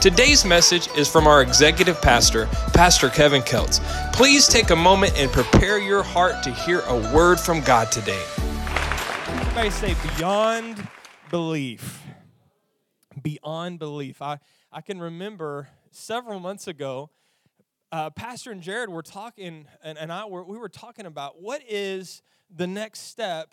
Today's message is from our executive pastor, Pastor Kevin Keltz. Please take a moment and prepare your heart to hear a word from God today. Everybody say beyond belief. Beyond belief. I, I can remember several months ago, uh, Pastor and Jared were talking, and, and I were, we were talking about what is the next step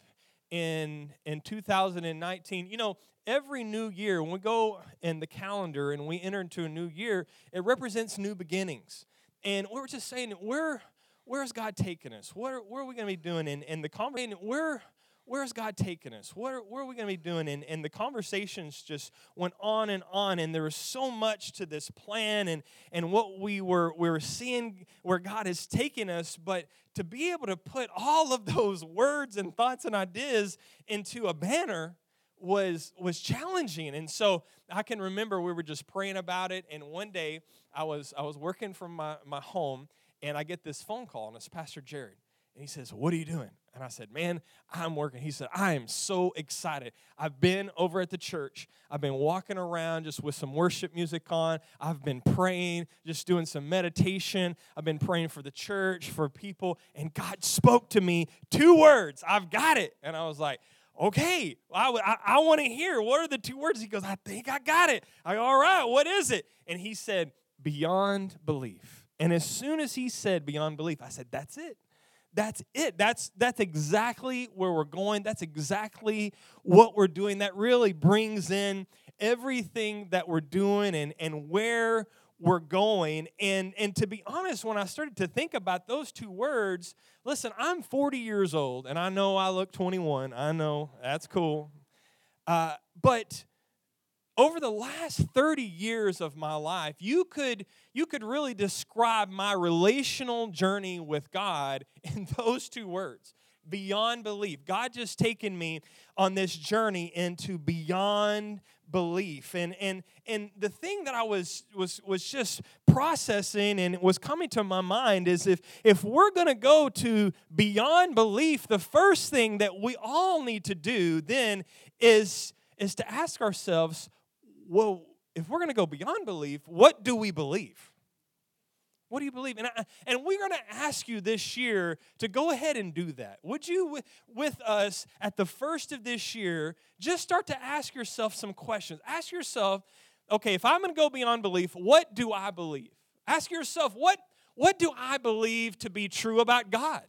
in in 2019 you know every new year when we go in the calendar and we enter into a new year it represents new beginnings and we are just saying where where's god taking us where, where are we going to be doing in, in the conversation where where's God taking us? Where, where are we going to be doing? And, and the conversations just went on and on, and there was so much to this plan and, and what we were, we were seeing where God is taking us. But to be able to put all of those words and thoughts and ideas into a banner was was challenging and so i can remember we were just praying about it and one day i was i was working from my, my home and i get this phone call and it's pastor jared and he says what are you doing and I said, Man, I'm working. He said, I am so excited. I've been over at the church. I've been walking around just with some worship music on. I've been praying, just doing some meditation. I've been praying for the church, for people. And God spoke to me two words I've got it. And I was like, Okay, I, I, I want to hear. What are the two words? He goes, I think I got it. I go, All right, what is it? And he said, Beyond belief. And as soon as he said beyond belief, I said, That's it that's it that's that's exactly where we're going that's exactly what we're doing that really brings in everything that we're doing and and where we're going. And and to be honest when i started to think about those two words listen i'm 40 years old and i know i look 21 i know. That's cool. Uh, but over the last 30 years of my life you could you could really describe my relational journey with god in those two words beyond belief god just taken me on this journey into beyond belief and and and the thing that i was was was just processing and was coming to my mind is if if we're going to go to beyond belief the first thing that we all need to do then is is to ask ourselves well, if we're going to go beyond belief, what do we believe? What do you believe? And, I, and we're going to ask you this year to go ahead and do that. Would you, with, us at the first of this year, just start to ask yourself some questions? Ask yourself, okay, if I'm going to go beyond belief, what do I believe? Ask yourself, what, what do I believe to be true about God?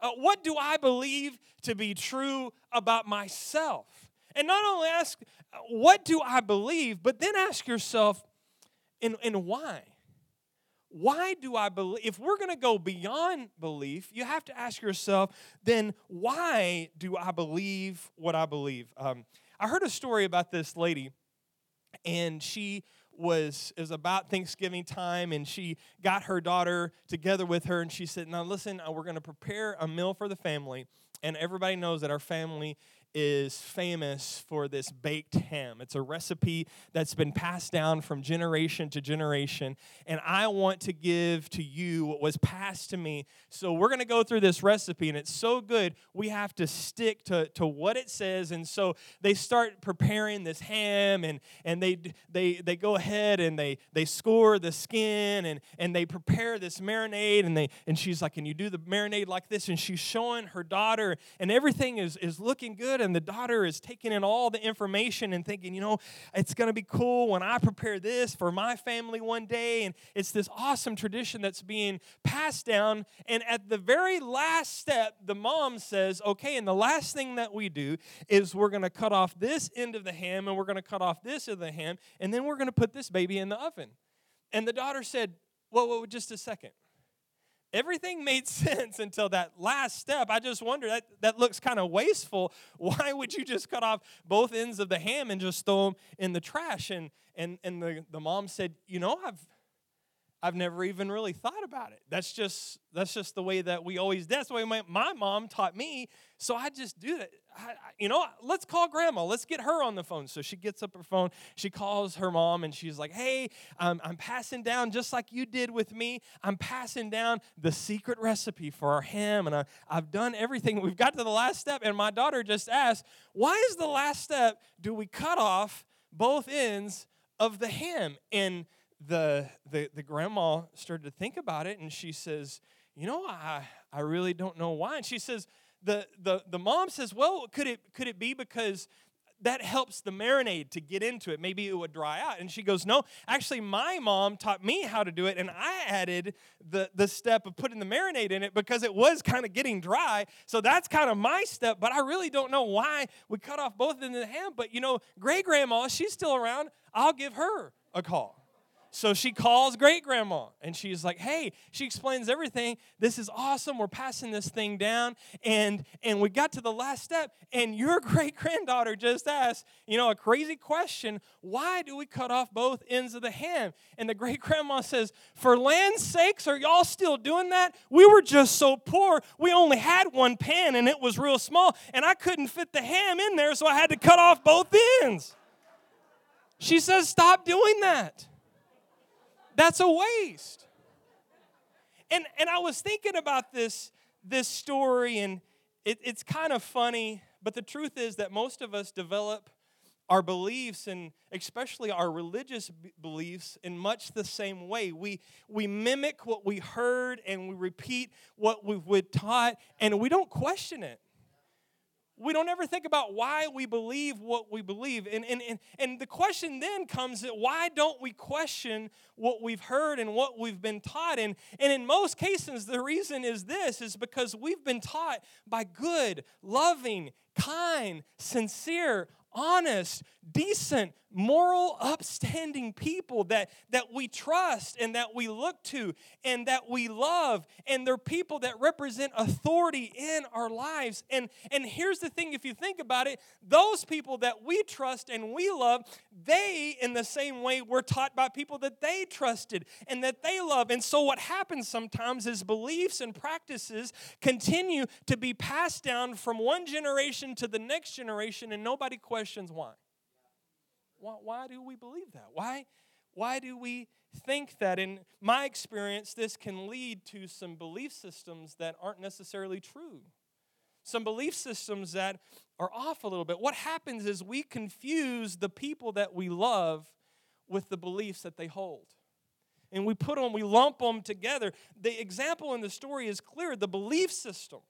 Uh, what do I believe to be true about myself? And not only ask, what do I believe, but then ask yourself, and, and why? Why do I believe? If we're going to go beyond belief, you have to ask yourself, then why do I believe what I believe? Um, I heard a story about this lady, and she was is about Thanksgiving time, and she got her daughter together with her, and she said, "Now listen, uh, we're going to prepare a meal for the family." And everybody knows that our family is famous for this baked ham. It's a recipe that's been passed down from generation to generation. And I want to give to you what was passed to me. So we're going to go through this recipe, and it's so good, we have to stick to, to what it says. And so they start preparing this ham, and, and they, they, they go ahead and they, they score the skin, and, and they prepare this marinade. And, they, and she's like, Can you do the marinade like this? And she's showing her daughter, and everything is, is looking good. And the daughter is taking in all the information and thinking, you know, it's going to be cool when I prepare this for my family one day. And it's this awesome tradition that's being passed down. And at the very last step, the mom says, okay, and the last thing that we do is we're going to cut off this end of the ham and we're going to cut off this of the ham. And then we're going to put this baby in the oven. And the daughter said, well, well just a second. Everything made sense until that last step. I just wonder that that looks kind of wasteful. Why would you just cut off both ends of the ham and just throw them in the trash? And and and the, the mom said, you know, I've I've never even really thought about it. That's just that's just the way that we always. That's the way my, my mom taught me. So I just do that. I, you know, let's call grandma. Let's get her on the phone. So she gets up her phone. She calls her mom, and she's like, "Hey, um, I'm passing down just like you did with me. I'm passing down the secret recipe for our ham, and I, I've done everything. We've got to the last step, and my daughter just asked, "Why is the last step? Do we cut off both ends of the ham?" And the, the, the grandma started to think about it and she says, You know, I, I really don't know why. And she says, the, the, the mom says, Well, could it, could it be because that helps the marinade to get into it. Maybe it would dry out. And she goes, No, actually, my mom taught me how to do it, and I added the, the step of putting the marinade in it because it was kind of getting dry. So that's kind of my step, but I really don't know why we cut off both ends of the ham. But you know, great grandma, she's still around. I'll give her a call. So she calls great grandma and she's like, "Hey, she explains everything. This is awesome. We're passing this thing down and and we got to the last step and your great granddaughter just asked, you know, a crazy question, why do we cut off both ends of the ham?" And the great grandma says, "For land's sakes, are y'all still doing that? We were just so poor. We only had one pan and it was real small and I couldn't fit the ham in there, so I had to cut off both ends." She says, "Stop doing that." That's a waste. And, and I was thinking about this, this story, and it, it's kind of funny, but the truth is that most of us develop our beliefs and especially our religious beliefs in much the same way. We, we mimic what we heard and we repeat what we've taught, and we don't question it we don't ever think about why we believe what we believe. And, and, and, and the question then comes that why don't we question what we've heard and what we've been taught? And, and in most cases, the reason is this is because we've been taught by good, loving, kind, sincere, honest, decent, moral, upstanding people that, that we trust and that we look to and that we love. And they're people that represent authority in our lives. And, and here's the thing if you think about it, those people that we trust and we love, they, in the same way, were taught by people that they trusted and that they love. And so what happens sometimes is beliefs and practices continue to be passed down from one generation to the next generation, and nobody questions why. Why, why do we believe that? Why, why do we think that? In my experience, this can lead to some belief systems that aren't necessarily true. Some belief systems that are off a little bit. What happens is we confuse the people that we love with the beliefs that they hold. And we put them, we lump them together. The example in the story is clear the belief system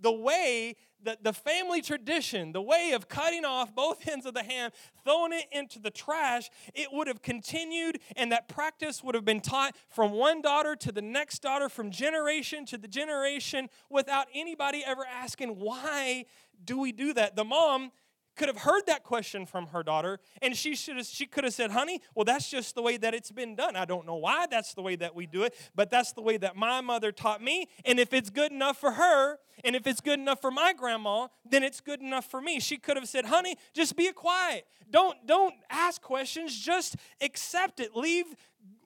the way that the family tradition, the way of cutting off both ends of the ham, throwing it into the trash, it would have continued, and that practice would have been taught from one daughter to the next daughter, from generation to the generation, without anybody ever asking, why do we do that? The mom could have heard that question from her daughter and she should have, she could have said honey well that's just the way that it's been done. I don't know why that's the way that we do it but that's the way that my mother taught me and if it's good enough for her and if it's good enough for my grandma then it's good enough for me. She could have said honey just be quiet. Don't don't ask questions. Just accept it. Leave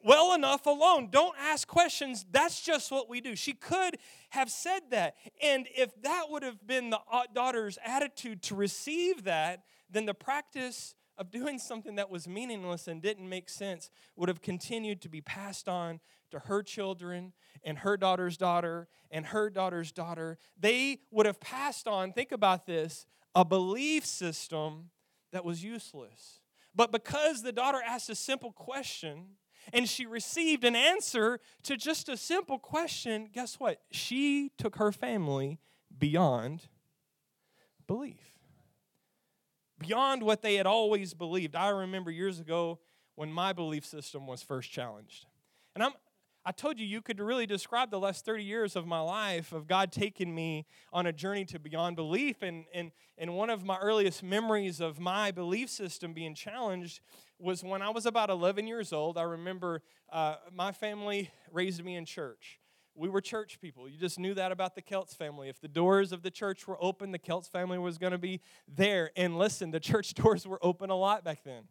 well enough alone. Don't ask questions. That's just what we do. She could have said that. And if that would have been the daughter's attitude to receive that, then the practice of doing something that was meaningless and didn't make sense would have continued to be passed on to her children and her daughter's daughter and her daughter's daughter. They would have passed on, think about this, a belief system that was useless. But because the daughter asked a simple question, and she received an answer to just a simple question, guess what? She took her family beyond belief, beyond what they had always believed. I remember years ago when my belief system was first challenged. And I'm, I told you you could really describe the last 30 years of my life of God taking me on a journey to beyond belief. And, and, and one of my earliest memories of my belief system being challenged was when I was about 11 years old. I remember uh, my family raised me in church. we were church people. You just knew that about the Keltz family. If the doors of the church were open, the Keltz family was going to be there. And listen, the church doors were open a lot back then.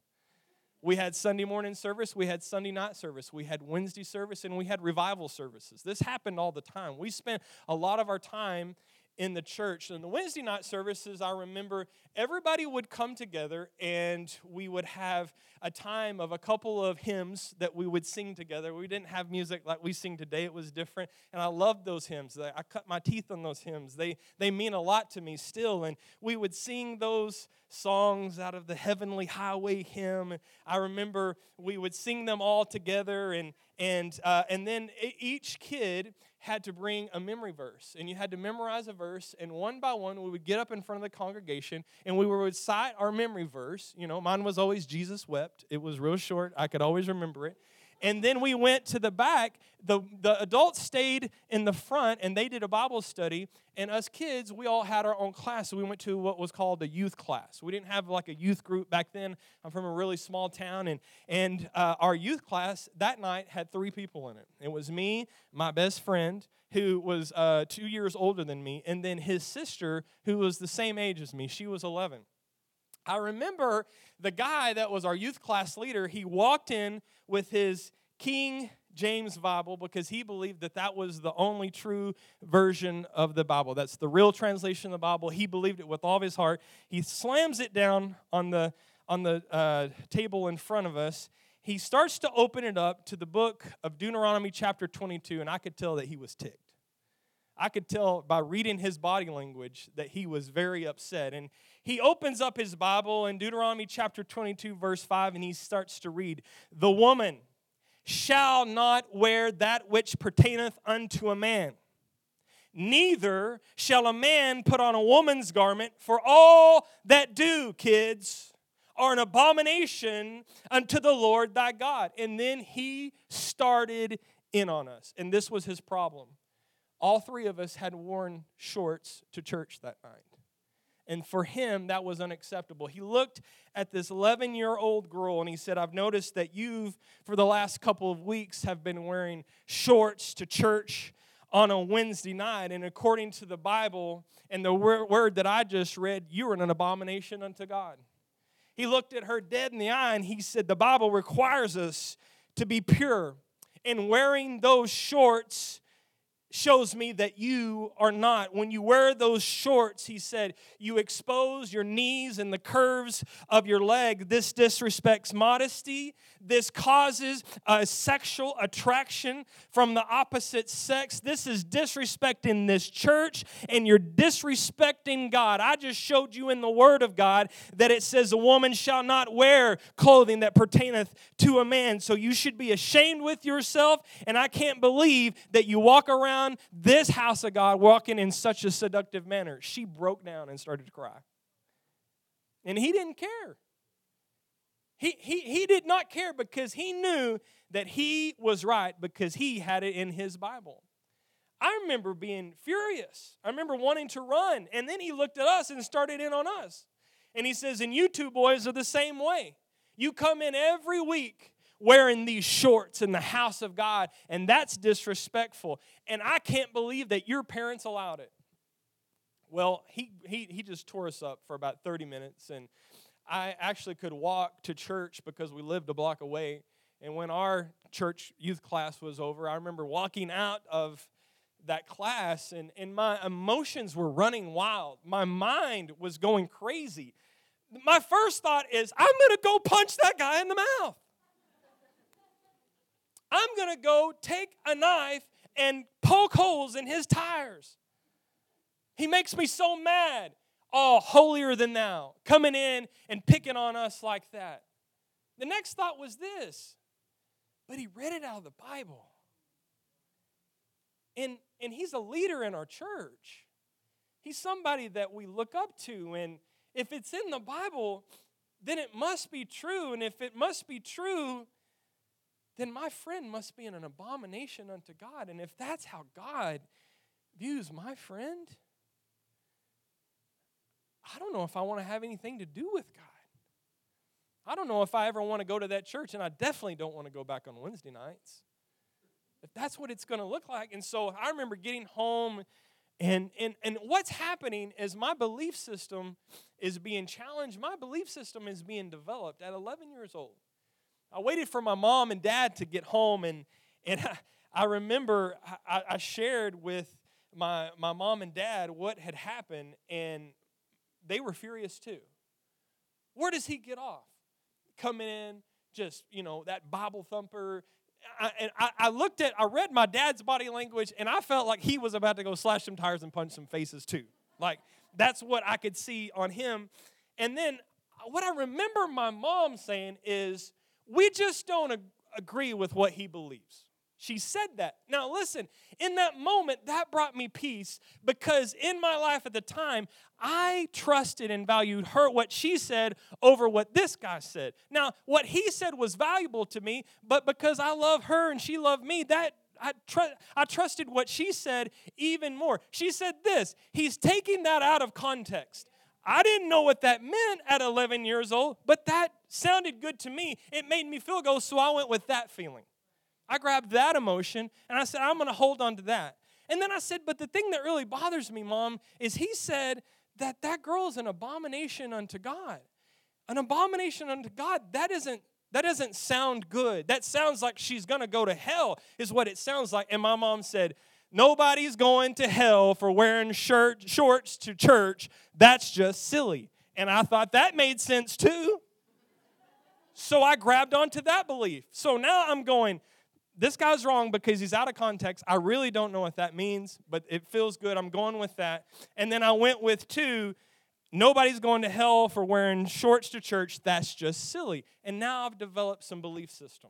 We had Sunday morning service, we had Sunday night service, we had Wednesday service, and we had revival services. This happened all the time. We spent a lot of our time in the church. And the Wednesday night services, I remember everybody would come together and we would have a time of a couple of hymns that we would sing together. We didn't have music like we sing today, it was different. And I loved those hymns. I cut my teeth on those hymns. They, they mean a lot to me still. And we would sing those songs out of the Heavenly Highway hymn. I remember we would sing them all together, and, and, uh, and then each kid had to bring a memory verse, and you had to memorize a verse, and one by one, we would get up in front of the congregation and we would recite our memory verse. You know, mine was always Jesus wept. It was real short, I could always remember it. And then we went to the back. The, the adults stayed in the front and they did a Bible study. And us kids, we all had our own class. So we went to what was called a youth class. We didn't have like a youth group back then. I'm from a really small town. And, and uh, our youth class that night had three people in it it was me, my best friend, who was uh, two years older than me, and then his sister, who was the same age as me. She was 11. I remember the guy that was our youth class leader, he walked in with his King James Bible because he believed that that was the only true version of the Bible. That's the real translation of the Bible. He believed it with all of his heart. He slams it down on the on the uh, table in front of us. He starts to open it up to the book of Deuteronomy chapter 22, and I could tell that he was ticked. I could tell by reading his body language that he was very upset. And he opens up his Bible in Deuteronomy chapter 22, verse 5, and he starts to read The woman shall not wear that which pertaineth unto a man, neither shall a man put on a woman's garment, for all that do, kids, are an abomination unto the Lord thy God. And then he started in on us, and this was his problem all three of us had worn shorts to church that night. And for him, that was unacceptable. He looked at this 11 year old girl and he said, I've noticed that you've, for the last couple of weeks, have been wearing shorts to church on a Wednesday night. And according to the Bible and the word that I just read, you are an abomination unto God. He looked at her dead in the eye and he said, The Bible requires us to be pure. And wearing those shorts shows me that you are not. When you wear those shorts, he said, you expose your knees and the curves of your leg. This disrespects modesty. This causes a sexual attraction from the opposite sex. This is disrespecting this church and you're disrespecting God. I just showed you in the Word of God that it says a woman shall not wear clothing that pertaineth to a man. So you should be ashamed with yourself. And I can't believe that you walk around this house of God walking in such a seductive manner. She broke down and started to cry. And he didn't care. He, he, he did not care because he knew that he was right because he had it in his Bible. I remember being furious. I remember wanting to run. And then he looked at us and started in on us. And he says, And you two boys are the same way. You come in every week wearing these shorts in the house of God, and that's disrespectful. And I can't believe that your parents allowed it. Well, he, he, he just tore us up for about 30 minutes, and I actually could walk to church because we lived a block away. And when our church youth class was over, I remember walking out of that class, and, and my emotions were running wild. My mind was going crazy. My first thought is, I'm going to go punch that guy in the mouth. I'm going to go take a knife and poke holes in his tires. He makes me so mad. Oh, holier than thou, coming in and picking on us like that. The next thought was this, but he read it out of the Bible. And, and he's a leader in our church. He's somebody that we look up to. And if it's in the Bible, then it must be true. And if it must be true, then my friend must be an abomination unto God. And if that's how God views my friend, I don't know if I want to have anything to do with God. I don't know if I ever want to go to that church, and I definitely don't want to go back on Wednesday nights. if that's what it's going to look like. And so I remember getting home and, and, and what's happening is my belief system is being challenged. My belief system is being developed at 11 years old. I waited for my mom and dad to get home, and, and I, I remember I, I shared with my, my mom and dad what had happened, and they were furious too. Where does he get off? Coming in, just, you know, that Bible thumper, I, and I, I, looked at, I read my dad's body language, and I felt like he was about to go slash some tires and punch some faces too. Like, that's what I could see on him. And then what I remember my mom saying is, we just don't ag- agree with what he believes. She said that. Now, listen, in that moment, that brought me peace because in my life at the time, I trusted and valued her, what she said, over what this guy said. Now, what he said was valuable to me, but because I love her and she loved me, that I, tr- I trusted what she said even more. She said this He's taking that out of context. I didn't know what that meant at 11 years old, but that sounded good to me. It made me feel good, so I went with that feeling. I grabbed that emotion and I said, I'm going to hold on to that. And then I said, but the thing that really bothers me, mom, is he said that that girl is an abomination unto God. An abomination unto God, that isn't that doesn't sound good. That sounds like she's going to go to hell is what it sounds like. And my mom said, "Nobody's going to hell for wearing shirt shorts to church. That's just silly." And I thought that made sense too. So I grabbed onto that belief. So now I'm going, this guy's wrong because he's out of context. I really don't know what that means, but it feels good. I'm going with that. And then I went with two. Nobody's going to hell for wearing shorts to church. That's just silly. And now I've developed some belief system.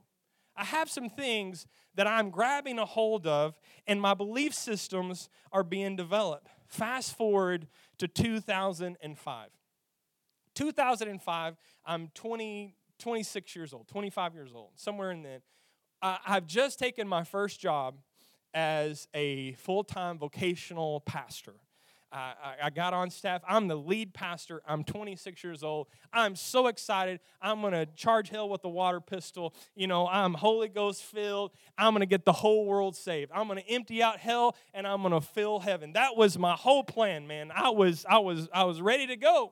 I have some things that I'm grabbing a hold of, and my belief systems are being developed. Fast forward to 2005. 2005, I'm 20, 26 years old, 25 years old, somewhere in then. I've just taken my first job as a full time vocational pastor. I, I, got on staff. I'm the lead pastor. I'm 26 years old. I'm so excited. I'm going to charge hell with the water pistol. You know, I'm Holy Ghost filled. I'm going to get the whole world saved. I'm going to empty out hell and I'm going to fill heaven. That was my whole plan, man. I was I was I was ready to go.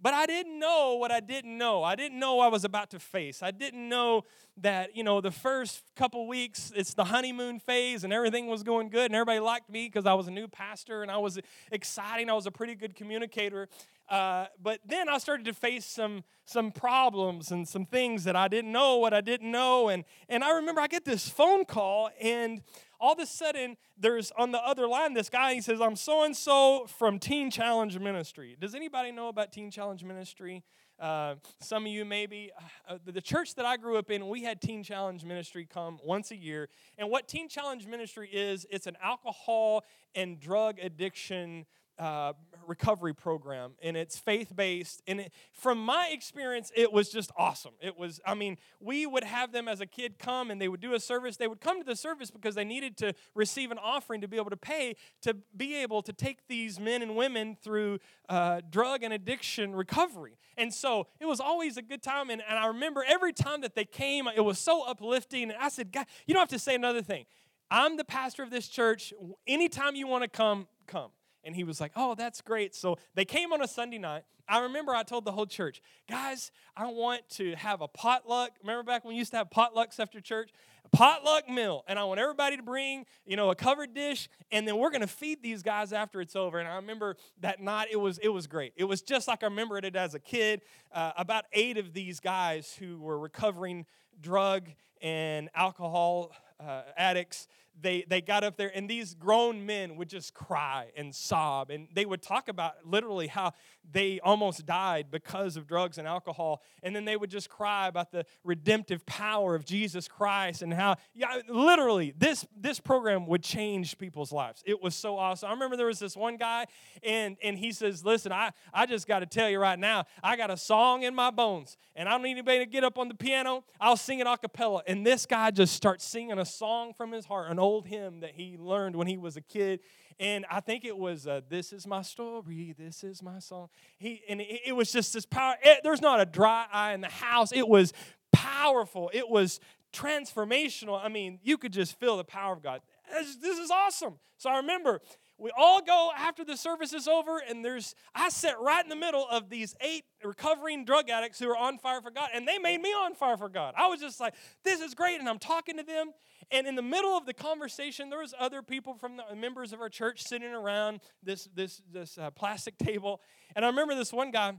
But I didn't know what I didn't know. I didn't know I was about to face. I didn't know that, you know, the first couple weeks, it's the honeymoon phase and everything was going good and everybody liked me because I was a new pastor and I was exciting. I was a pretty good communicator. Uh, but then I started to face some some problems and some things that I didn't know what I didn't know. And, and I remember I get this phone call and all of a sudden there's on the other line this guy he says i'm so and so from teen challenge ministry. Does anybody know about teen challenge ministry? Uh, some of you maybe. Uh, the church that i grew up in we had teen challenge ministry come once a year. And what teen challenge ministry is it's an alcohol and drug addiction uh, recovery program and it's faith based and it, from my experience it was just awesome. It was i mean we would have them as a kid come and they would do a service. They would come to the service because they needed to receive an offering to be able to pay to be able to take these men and women through uh, drug and addiction recovery. And so it was always a good time and, and i remember every time that they came it was so uplifting and i said god you don't have to say another thing. I'm the pastor of this church. Anytime you want to come come and he was like, Oh, that's great. So they came on a Sunday night. I remember I told the whole church, Guys, I want to have a potluck. Remember back when we used to have potlucks after church? A potluck meal. And I want everybody to bring, you know, a covered dish, and then we're going to feed these guys after it's over. And I remember that night, it was, it was great. It was just like I remembered it as a kid. Uh, about eight of these guys who were recovering drug and alcohol uh, addicts they, they got up there, and these grown men would just cry and sob. And they would talk about literally how they almost died because of drugs and alcohol. And then they would just cry about the redemptive power of Jesus Christ and how, yeah, literally, this, this program would change people's lives. It was so awesome. I remember there was this one guy, and, and he says, Listen, I, I just got to tell you right now, I got a song in my bones, and I don't need anybody to get up on the piano. I'll sing it a cappella. And this guy just starts singing a song from his heart, an hymn that he learned when he was a kid. And I think it was, uh, This is my story, this is my song. He, and it, it was just this power. It, there's not a dry eye in the house. It was powerful. It was transformational. I mean, you could just feel the power of God. This, this is awesome. So I remember we all go after the service is over, and there's I sat right in the middle of these eight recovering drug addicts who are on fire for God, and they made me on fire for God. I was just like, this is great, and I'm talking to them. And in the middle of the conversation, there was other people from the members of our church sitting around this this this uh, plastic table, and I remember this one guy.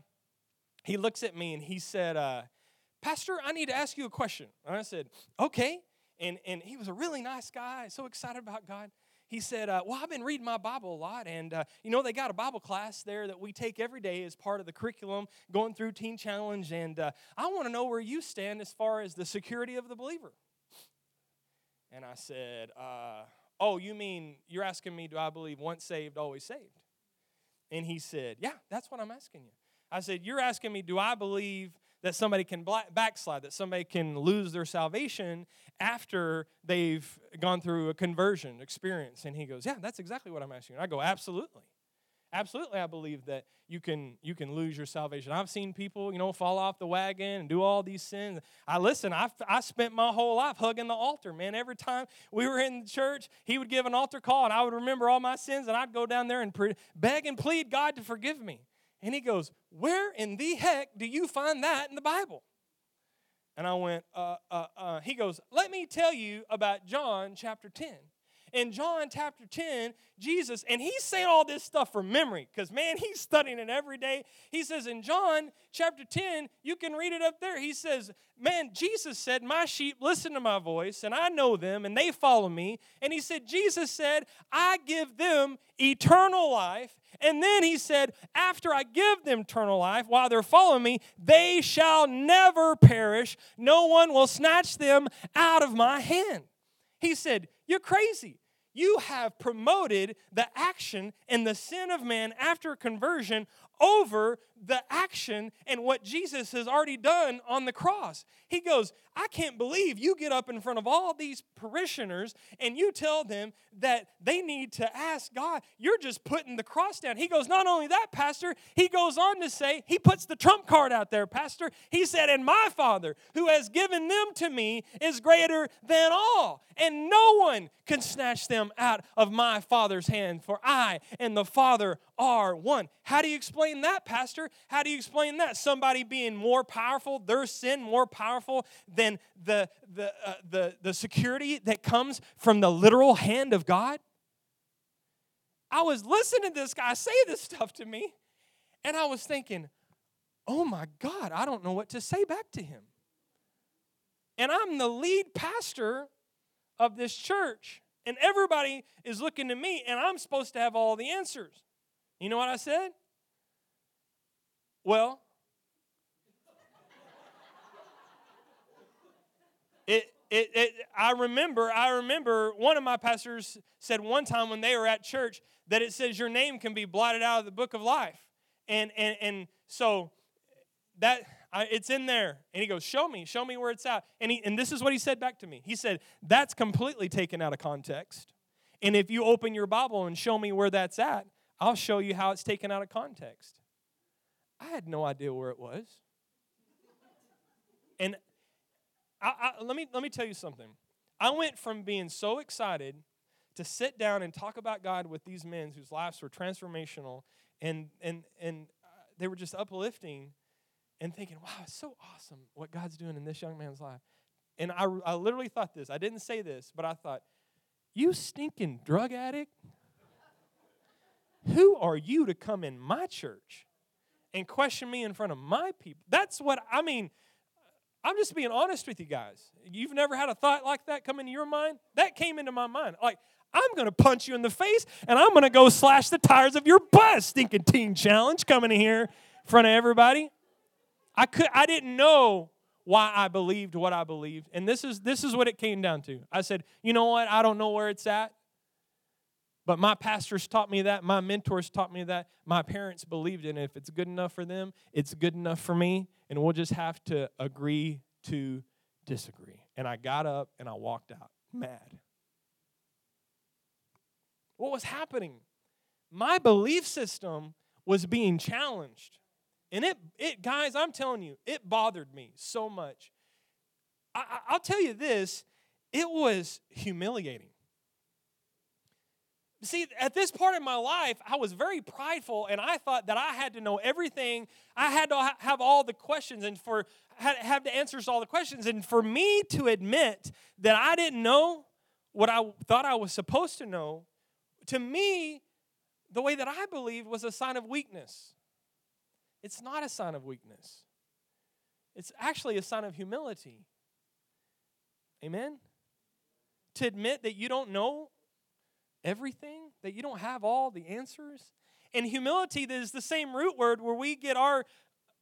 He looks at me and he said, uh, "Pastor, I need to ask you a question." And I said, "Okay." And and he was a really nice guy, so excited about God he said, uh, Well, I've been reading my Bible a lot, and uh, you know, they got a Bible class there that we take every day as part of the curriculum going through Teen Challenge, and uh, I want to know where you stand as far as the security of the believer. And I said, uh, Oh, you mean you're asking me, do I believe once saved, always saved? And he said, Yeah, that's what I'm asking you. I said, You're asking me, do I believe that somebody can backslide, that somebody can lose their salvation after they've gone through a conversion experience. And he goes, Yeah, that's exactly what I'm asking. And I go, Absolutely. Absolutely, I believe that you can you can lose your salvation. I've seen people, you know, fall off the wagon and do all these sins. I listen. I I spent my whole life hugging the altar, man. Every time we were in the church, he would give an altar call, and I would remember all my sins, and I'd go down there and pre- beg and plead God to forgive me. And he goes, Where in the heck do you find that in the Bible? And I went, uh, uh, uh. He goes, Let me tell you about John chapter 10 in John chapter 10, Jesus, and he's saying all this stuff from memory because, man, he's studying it every day. He says in John chapter 10, you can read it up there. He says, Man, Jesus said, My sheep listen to my voice, and I know them, and they follow me. And he said, Jesus said, I give them eternal life. And then he said, After I give them eternal life, while they're following me, they shall never perish. No one will snatch them out of my hand. He said, You're crazy. You have promoted the action and the sin of man after conversion over the action and what Jesus has already done on the cross. He goes, I can't believe you get up in front of all these parishioners and you tell them that they need to ask God. You're just putting the cross down. He goes, Not only that, Pastor, he goes on to say, He puts the trump card out there, Pastor. He said, And my Father, who has given them to me, is greater than all, and no one can snatch them out of my Father's hand, for I and the Father are one. How do you explain that, Pastor? How do you explain that? Somebody being more powerful, their sin more powerful than the, the, uh, the, the security that comes from the literal hand of God? I was listening to this guy say this stuff to me, and I was thinking, oh my God, I don't know what to say back to him. And I'm the lead pastor of this church, and everybody is looking to me, and I'm supposed to have all the answers. You know what I said? Well, it, it, it, I remember, I remember one of my pastors said one time when they were at church that it says your name can be blotted out of the book of life. And, and, and so that I, it's in there. And he goes, Show me, show me where it's at. And, he, and this is what he said back to me. He said, That's completely taken out of context. And if you open your Bible and show me where that's at, I'll show you how it's taken out of context. I had no idea where it was. And I, I, let, me, let me tell you something. I went from being so excited to sit down and talk about God with these men whose lives were transformational and, and, and uh, they were just uplifting and thinking, wow, it's so awesome what God's doing in this young man's life. And I, I literally thought this. I didn't say this, but I thought, you stinking drug addict, who are you to come in my church and question me in front of my people? That's what I mean. I'm just being honest with you guys. You've never had a thought like that come into your mind? That came into my mind. Like, I'm going to punch you in the face and I'm going to go slash the tires of your bus, stinking teen challenge coming in here in front of everybody. I could I didn't know why I believed what I believed. And this is this is what it came down to. I said, "You know what? I don't know where it's at. But my pastors taught me that. My mentors taught me that. My parents believed in it. If it's good enough for them, it's good enough for me. And we'll just have to agree to disagree. And I got up and I walked out mad. What was happening? My belief system was being challenged. And it, it, guys, I'm telling you, it bothered me so much. I, I'll tell you this it was humiliating. See, at this part of my life, I was very prideful and I thought that I had to know everything. I had to have all the questions and for have the answers to all the questions. And for me to admit that I didn't know what I thought I was supposed to know, to me, the way that I believed was a sign of weakness. It's not a sign of weakness, it's actually a sign of humility. Amen? To admit that you don't know everything, that you don't have all the answers. And humility that is the same root word where we get our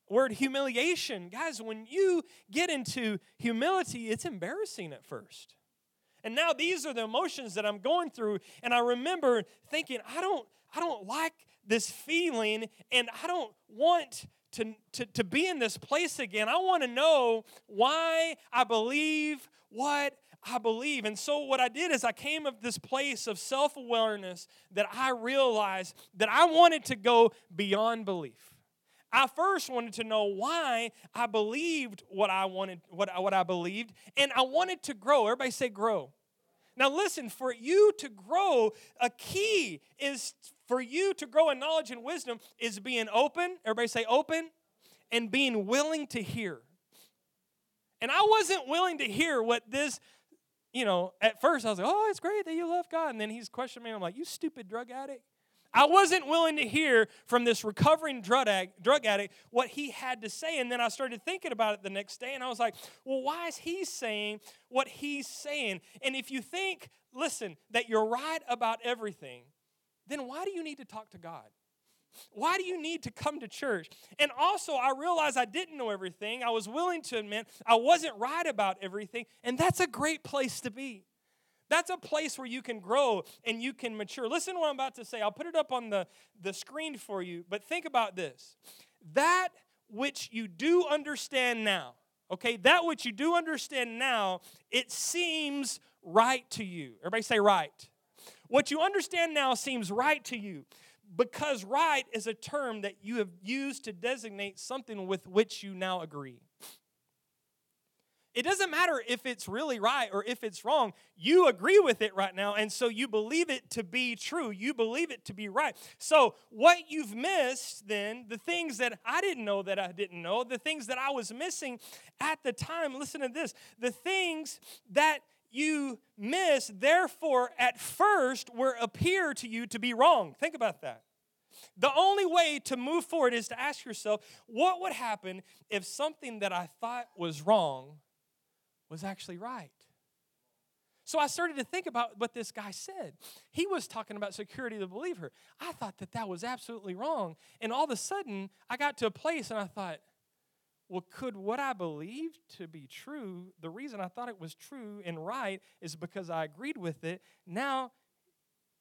word humiliation. Guys, when you get into humility, it's embarrassing at first. And now these are the emotions that I'm going through and I remember thinking, I don't I don't like this feeling and I don't want to, to, to be in this place again. I want to know why I believe what I believe. And so, what I did is I came of this place of self awareness that I realized that I wanted to go beyond belief. I first wanted to know why I believed what I wanted, what, what I believed, and I wanted to grow. Everybody say grow. Now, listen, for you to grow, a key is for you to grow in knowledge and wisdom is being open. Everybody say open and being willing to hear. And I wasn't willing to hear what this you know, at first I was like, oh, it's great that you love God. And then he's questioning me. I'm like, you stupid drug addict. I wasn't willing to hear from this recovering drug addict, what he had to say. And then I started thinking about it the next day, and I was like, well, why is he saying what he's saying? And if you think, listen, that you're right about everything, then why do you need to talk to God? Why do you need to come to church? And also, I realized I didn't know everything. I was willing to admit I wasn't right about everything, and that's a great place to be. That's a place where you can grow and you can mature. Listen to what I'm about to say. I'll put it up on the, the screen for you, but think about this. That which you do understand now, okay, that which you do understand now, it seems right to you. Everybody say right. What you understand now seems right to you because right is a term that you have used to designate something with which you now agree. It doesn't matter if it's really right or if it's wrong. You agree with it right now, and so you believe it to be true. You believe it to be right. So, what you've missed then, the things that I didn't know that I didn't know, the things that I was missing at the time, listen to this the things that you miss, therefore, at first, will appear to you to be wrong. Think about that. The only way to move forward is to ask yourself what would happen if something that I thought was wrong was actually right? So I started to think about what this guy said. He was talking about security of the believer. I thought that that was absolutely wrong. And all of a sudden, I got to a place and I thought, well, could what I believed to be true, the reason I thought it was true and right is because I agreed with it. Now,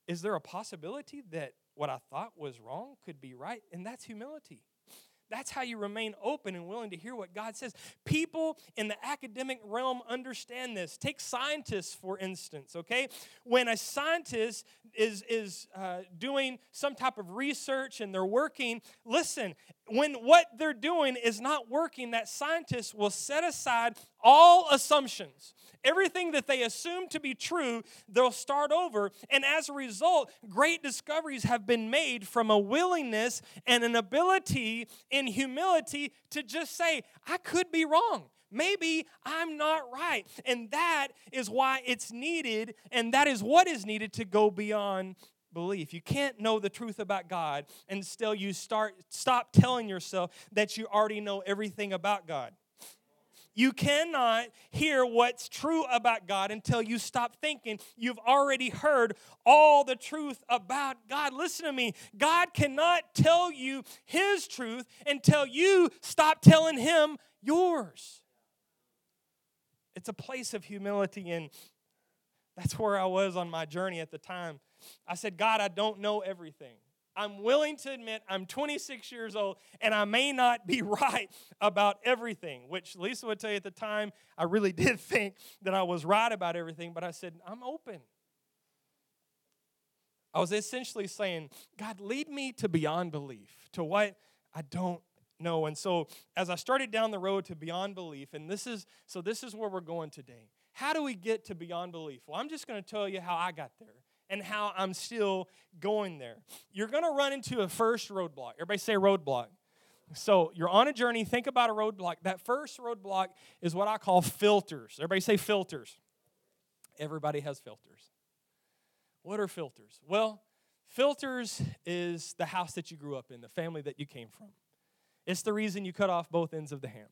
is there a possibility that what I thought was wrong could be right? And that's humility. That's how you remain open and willing to hear what God says. People in the academic realm understand this. Take scientists, for instance, okay? When a scientist is, is uh, doing some type of research and they're working, listen, when what they're doing is not working, that scientist will set aside all assumptions. Everything that they assume to be true, they'll start over. And as a result, great discoveries have been made from a willingness and an ability in humility to just say, I could be wrong. Maybe I'm not right. And that is why it's needed, and that is what is needed to go beyond belief. You can't know the truth about God and still you start stop telling yourself that you already know everything about God. You cannot hear what's true about God until you stop thinking you've already heard all the truth about God. Listen to me. God cannot tell you his truth until you stop telling him yours. It's a place of humility, and that's where I was on my journey at the time. I said, God, I don't know everything. I'm willing to admit I'm 26 years old and I may not be right about everything, which Lisa would tell you at the time, I really did think that I was right about everything, but I said, I'm open. I was essentially saying, God, lead me to beyond belief, to what I don't know. and so as I started down the road to beyond belief, and this is so this is where we're going today. How do we get to beyond belief? Well, I'm just going to tell you how I got there and how I'm still going there. You're going to run into a first roadblock. Everybody say roadblock. So you're on a journey, think about a roadblock. That first roadblock is what I call filters. Everybody say filters. Everybody has filters. What are filters? Well, filters is the house that you grew up in, the family that you came from. It's the reason you cut off both ends of the ham.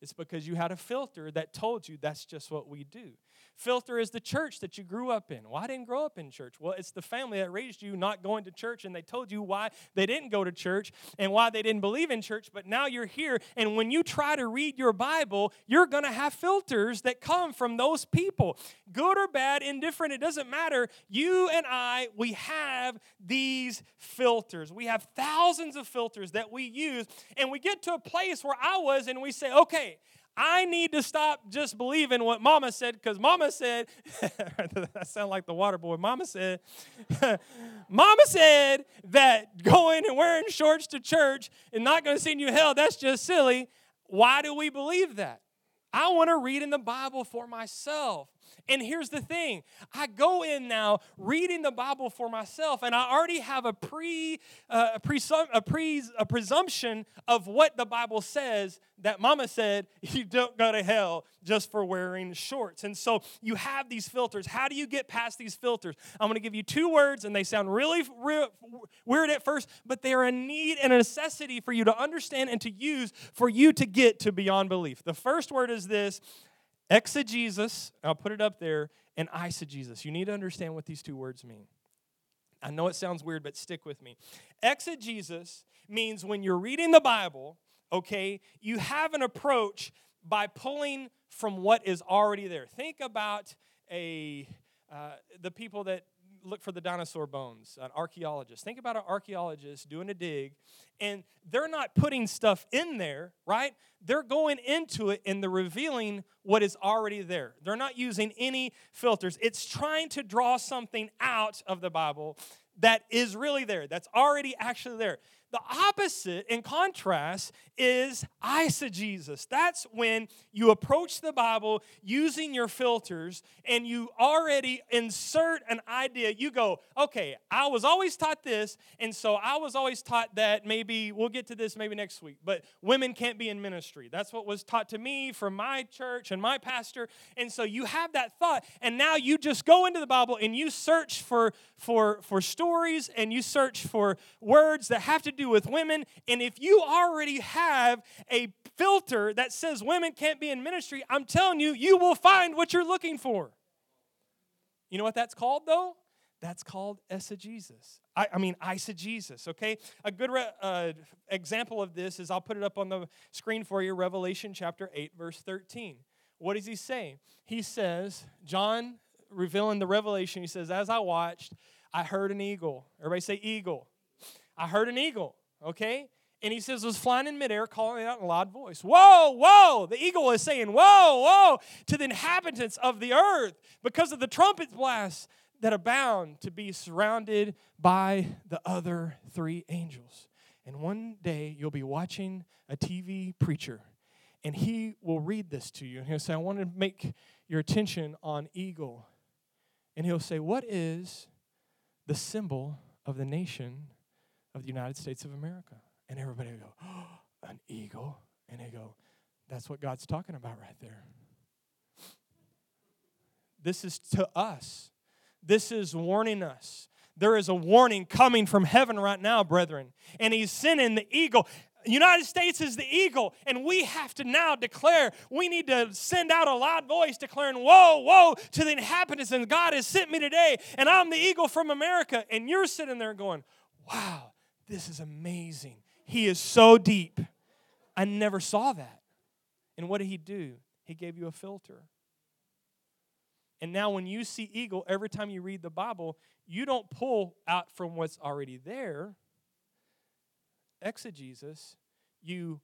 It's because you had a filter that told you that's just what we do. Filter is the church that you grew up in. I didn't grow up in church. Well, it's the family that raised you not going to church, and they told you why they didn't go to church and why they didn't believe in church. But now you're here, and when you try to read your Bible, you're going to have filters that come from those people. Good or bad, indifferent, it doesn't matter. You and I, we have these filters. We have thousands of filters that we use, and we get to a place where I was, and we say, okay, I need to stop just believing what mama said because mama said, that sound like the water boy. Mama said, mama said that going and wearing shorts to church and not going to send you hell, that's just silly. Why do we believe that? I want to read in the Bible for myself. And here's the thing I go in now reading the Bible for myself, and I already have a, pre, uh, a, presum- a, pre, a presumption of what the Bible says that mama said you don't go to hell just for wearing shorts. And so you have these filters. How do you get past these filters? I'm going to give you two words, and they sound really re- weird at first, but they are a need and a necessity for you to understand and to use for you to get to beyond belief. The first word is this Exegesis, I'll put it up there, and eisegesis. You need to understand what these two words mean. I know it sounds weird, but stick with me. Exegesis means when you're reading the Bible, okay, you have an approach by pulling from what is already there. Think about a uh, the people that look for the dinosaur bones, an archaeologist. Think about an archaeologist doing a dig, and they're not putting stuff in there, right? They're going into it and they're revealing what is already there. They're not using any filters. It's trying to draw something out of the Bible that is really there, that's already actually there. The opposite, in contrast, is eisegesis. That's when you approach the Bible using your filters and you already insert an idea. You go, okay, I was always taught this, and so I was always taught that maybe, we'll get to this maybe next week, but women can't be in ministry. That's what was taught to me from my church and my pastor. And so you have that thought, and now you just go into the Bible and you search for, for, for stories and you search for words that have to do with women. And if you already have a filter that says women can't be in ministry, I'm telling you, you will find what you're looking for. You know what that's called, though? That's called eisegesis. I, I mean, eisegesis, okay? A good re- uh, example of this is I'll put it up on the screen for you Revelation chapter 8, verse 13. What does he say? He says, John revealing the revelation, he says, As I watched, I heard an eagle. Everybody say eagle. I heard an eagle, okay? And he says, was flying in midair, calling out in a loud voice. Whoa, whoa! The eagle is saying, whoa, whoa, to the inhabitants of the earth because of the trumpet blast that are bound to be surrounded by the other three angels. And one day you'll be watching a TV preacher, and he will read this to you. And he'll say, I want to make your attention on eagle. And he'll say, What is the symbol of the nation of the United States of America. And everybody would go, oh, an eagle. And they go, that's what God's talking about right there. This is to us. This is warning us. There is a warning coming from heaven right now, brethren. And he's sending the eagle. United States is the eagle, and we have to now declare, we need to send out a loud voice declaring, Whoa, whoa, to the inhabitants, and God has sent me today, and I'm the eagle from America. And you're sitting there going, Wow, this is amazing. He is so deep. I never saw that. And what did he do? He gave you a filter. And now, when you see eagle, every time you read the Bible, you don't pull out from what's already there exegesis, you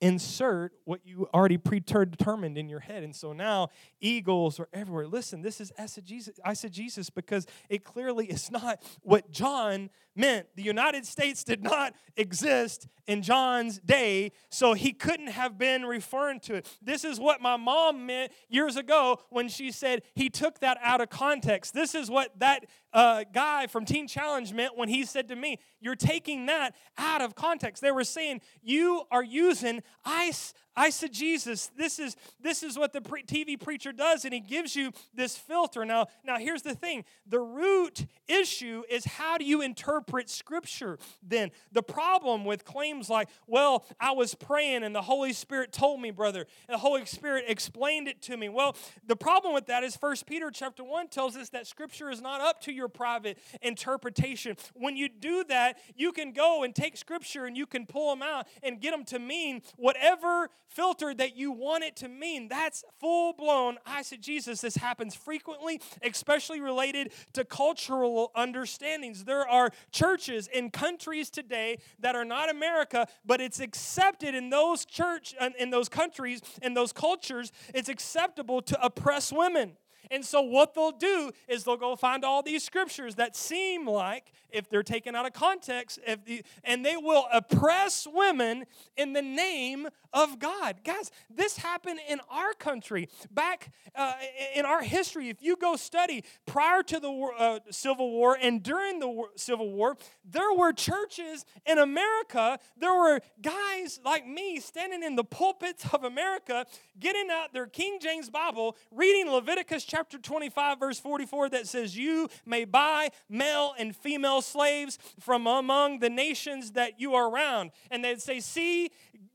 insert what you already predetermined in your head. And so now eagles are everywhere. Listen, this is eisegesis because it clearly is not what John meant. The United States did not exist in John's day, so he couldn't have been referring to it. This is what my mom meant years ago when she said he took that out of context. This is what that uh, guy from Teen Challenge meant when he said to me, You're taking that out of context. They were saying, You are using ice eisegesis. This is this is what the pre- TV preacher does, and he gives you this filter. Now, now here's the thing: the root issue is how do you interpret Scripture? Then the problem with claims like, "Well, I was praying and the Holy Spirit told me, brother, and the Holy Spirit explained it to me." Well, the problem with that is First Peter chapter one tells us that Scripture is not up to your private interpretation. When you do that, you can go and take Scripture and you can pull them out and get them to mean whatever filter that you want it to mean. That's full blown eisegesis. This happens frequently, especially related to cultural understandings. There are churches in countries today that are not America, but it's accepted in those church in those countries in those cultures. It's acceptable to oppress women. And so, what they'll do is they'll go find all these scriptures that seem like, if they're taken out of context, if the, and they will oppress women in the name of God. Guys, this happened in our country back uh, in our history. If you go study prior to the uh, Civil War and during the war, Civil War, there were churches in America. There were guys like me standing in the pulpits of America, getting out their King James Bible, reading Leviticus chapter chapter 25, verse 44, that says, You may buy male and female slaves from among the nations that you are around. And they'd say, See,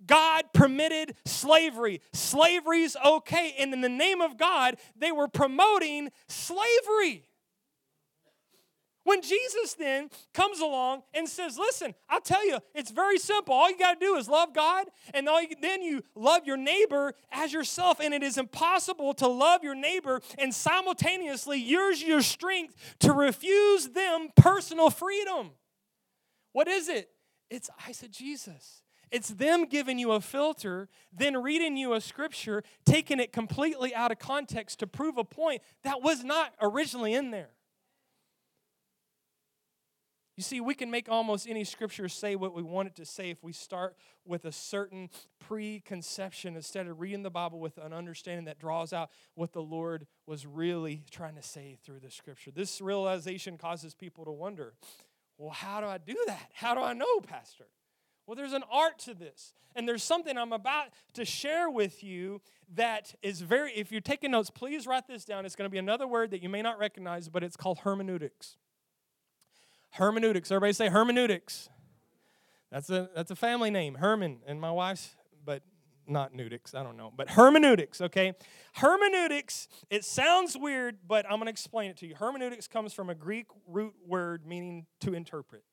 God permitted slavery. Slavery's okay. And in the name of God, they were promoting slavery. When Jesus then comes along and says, Listen, I'll tell you, it's very simple. All you got to do is love God, and then you love your neighbor as yourself. And it is impossible to love your neighbor and simultaneously use your strength to refuse them personal freedom. What is it? It's eisegesis. It's them giving you a filter, then reading you a scripture, taking it completely out of context to prove a point that was not originally in there. You see, we can make almost any scripture say what we want it to say if we start with a certain preconception instead of reading the Bible with an understanding that draws out what the Lord was really trying to say through the scripture. This realization causes people to wonder well, how do I do that? How do I know, Pastor? Well, there's an art to this. And there's something I'm about to share with you that is very, if you're taking notes, please write this down. It's going to be another word that you may not recognize, but it's called hermeneutics. Hermeneutics. Everybody say hermeneutics. That's a that's a family name, Herman, and my wife's, but not neutics. I don't know, but hermeneutics. Okay, hermeneutics. It sounds weird, but I'm going to explain it to you. Hermeneutics comes from a Greek root word meaning to interpret.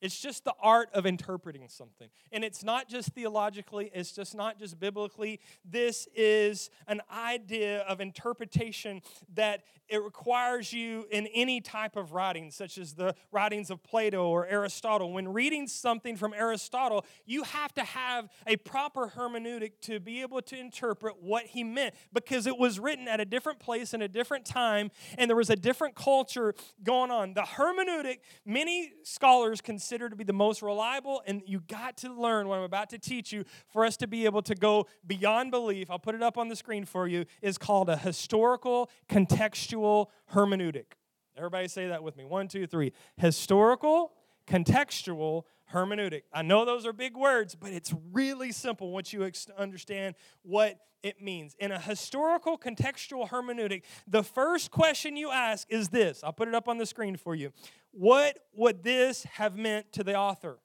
It's just the art of interpreting something. And it's not just theologically, it's just not just biblically. This is an idea of interpretation that it requires you in any type of writing, such as the writings of Plato or Aristotle. When reading something from Aristotle, you have to have a proper hermeneutic to be able to interpret what he meant because it was written at a different place in a different time and there was a different culture going on. The hermeneutic, many scholars consider to be the most reliable, and you got to learn what I'm about to teach you for us to be able to go beyond belief. I'll put it up on the screen for you, is called a historical contextual contextual hermeneutic. Everybody say that with me. One, two, three. Historical, contextual hermeneutic. I know those are big words, but it's really simple once you understand what it means. In a historical contextual hermeneutic, the first question you ask is this I'll put it up on the screen for you. What would this have meant to the author?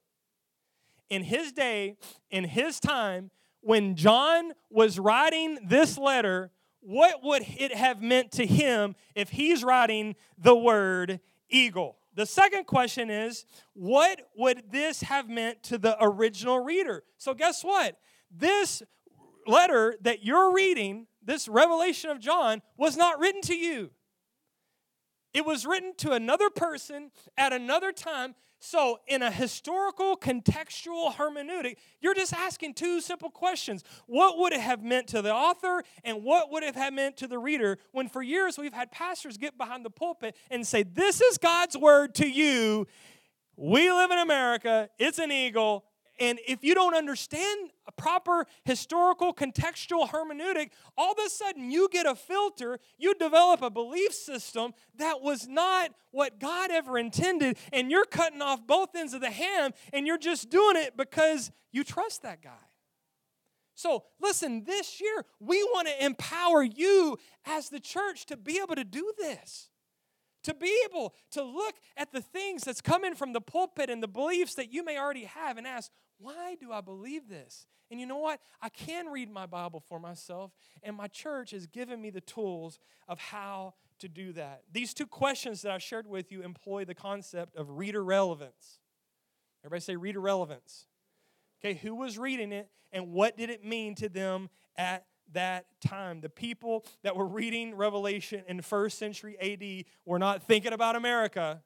In his day, in his time, when John was writing this letter, what would it have meant to him if he's writing the word eagle? The second question is, what would this have meant to the original reader? So, guess what? This letter that you're reading, this revelation of John, was not written to you. It was written to another person at another time. So, in a historical contextual hermeneutic, you're just asking two simple questions. What would it have meant to the author, and what would it have meant to the reader? When for years we've had pastors get behind the pulpit and say, This is God's word to you. We live in America, it's an eagle, and if you don't understand a proper historical contextual hermeneutic, all of a sudden you get a filter, you develop a belief system that was not what God ever intended, and you're cutting off both ends of the ham, and you're just doing it because you trust that guy. So, listen, this year we want to empower you as the church to be able to do this to be able to look at the things that's coming from the pulpit and the beliefs that you may already have and ask, why do I believe this? And you know what? I can read my Bible for myself, and my church has given me the tools of how to do that. These two questions that I shared with you employ the concept of reader relevance. Everybody say reader relevance. Okay, who was reading it and what did it mean to them at that time? The people that were reading Revelation in first century AD were not thinking about America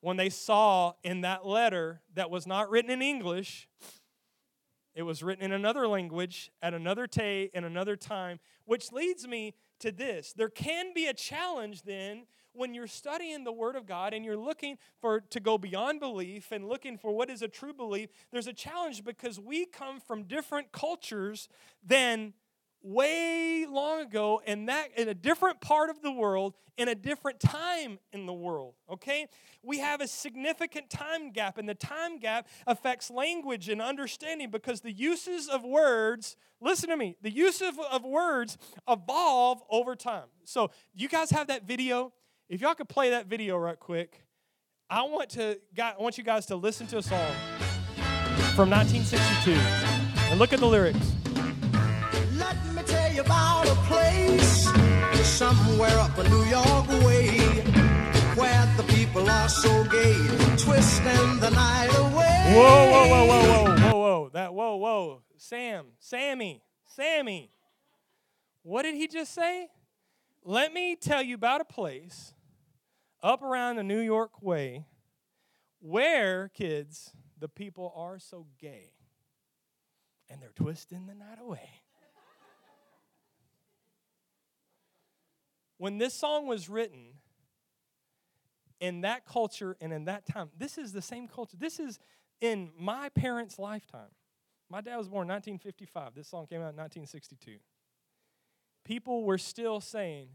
when they saw in that letter that was not written in English, it was written in another language at another day in another time, which leads me to this. There can be a challenge then when you're studying the word of God and you're looking for to go beyond belief and looking for what is a true belief, there's a challenge because we come from different cultures than way long ago in that in a different part of the world in a different time in the world okay? We have a significant time gap and the time gap affects language and understanding because the uses of words listen to me the use of, of words evolve over time. So you guys have that video? If y'all could play that video right quick i want to i want you guys to listen to a song from 1962 and look at the lyrics about a place somewhere up a New York way where the people are so gay, twisting the night away. Whoa, whoa, whoa, whoa, whoa, whoa, whoa. That, whoa, whoa. Sam, Sammy, Sammy. What did he just say? Let me tell you about a place up around the New York way where, kids, the people are so gay and they're twisting the night away. When this song was written in that culture and in that time, this is the same culture. This is in my parents' lifetime. My dad was born in 1955. This song came out in 1962. People were still saying,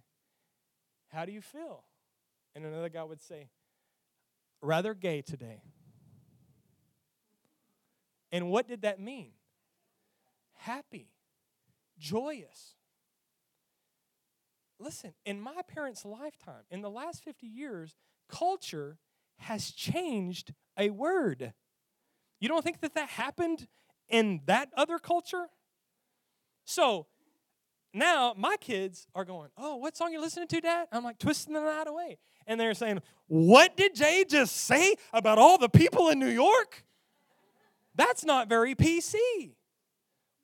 How do you feel? And another guy would say, Rather gay today. And what did that mean? Happy, joyous listen, in my parents' lifetime, in the last 50 years, culture has changed a word. You don't think that that happened in that other culture? So now my kids are going, Oh, what song you listening to, Dad? I'm like, Twisting the Night Away. And they're saying, What did Jay just say about all the people in New York? That's not very PC.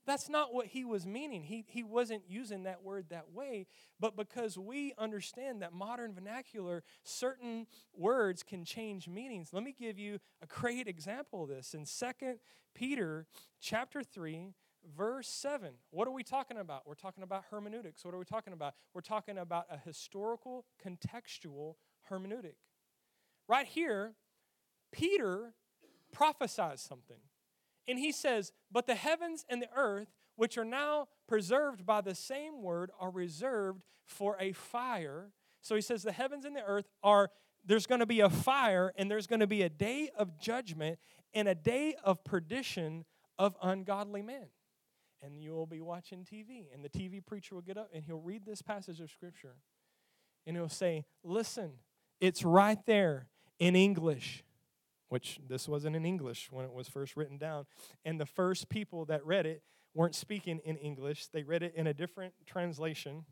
That's not what he was meaning. He, he wasn't using that word that way. But because we understand that modern vernacular, certain words can change meanings. Let me give you a great example of this. In 2 Peter chapter 3, verse 7, what are we talking about? We're talking about hermeneutics. What are we talking about? We're talking about a historical, contextual hermeneutic. Right here, Peter prophesies something. And he says, But the heavens and the earth, which are now preserved by the same word, are reserved for a fire. So he says, The heavens and the earth are, there's going to be a fire, and there's going to be a day of judgment and a day of perdition of ungodly men. And you will be watching TV, and the TV preacher will get up and he'll read this passage of Scripture. And he'll say, Listen, it's right there in English which this wasn't in English when it was first written down. And the first people that read it weren't speaking in English, they read it in a different translation.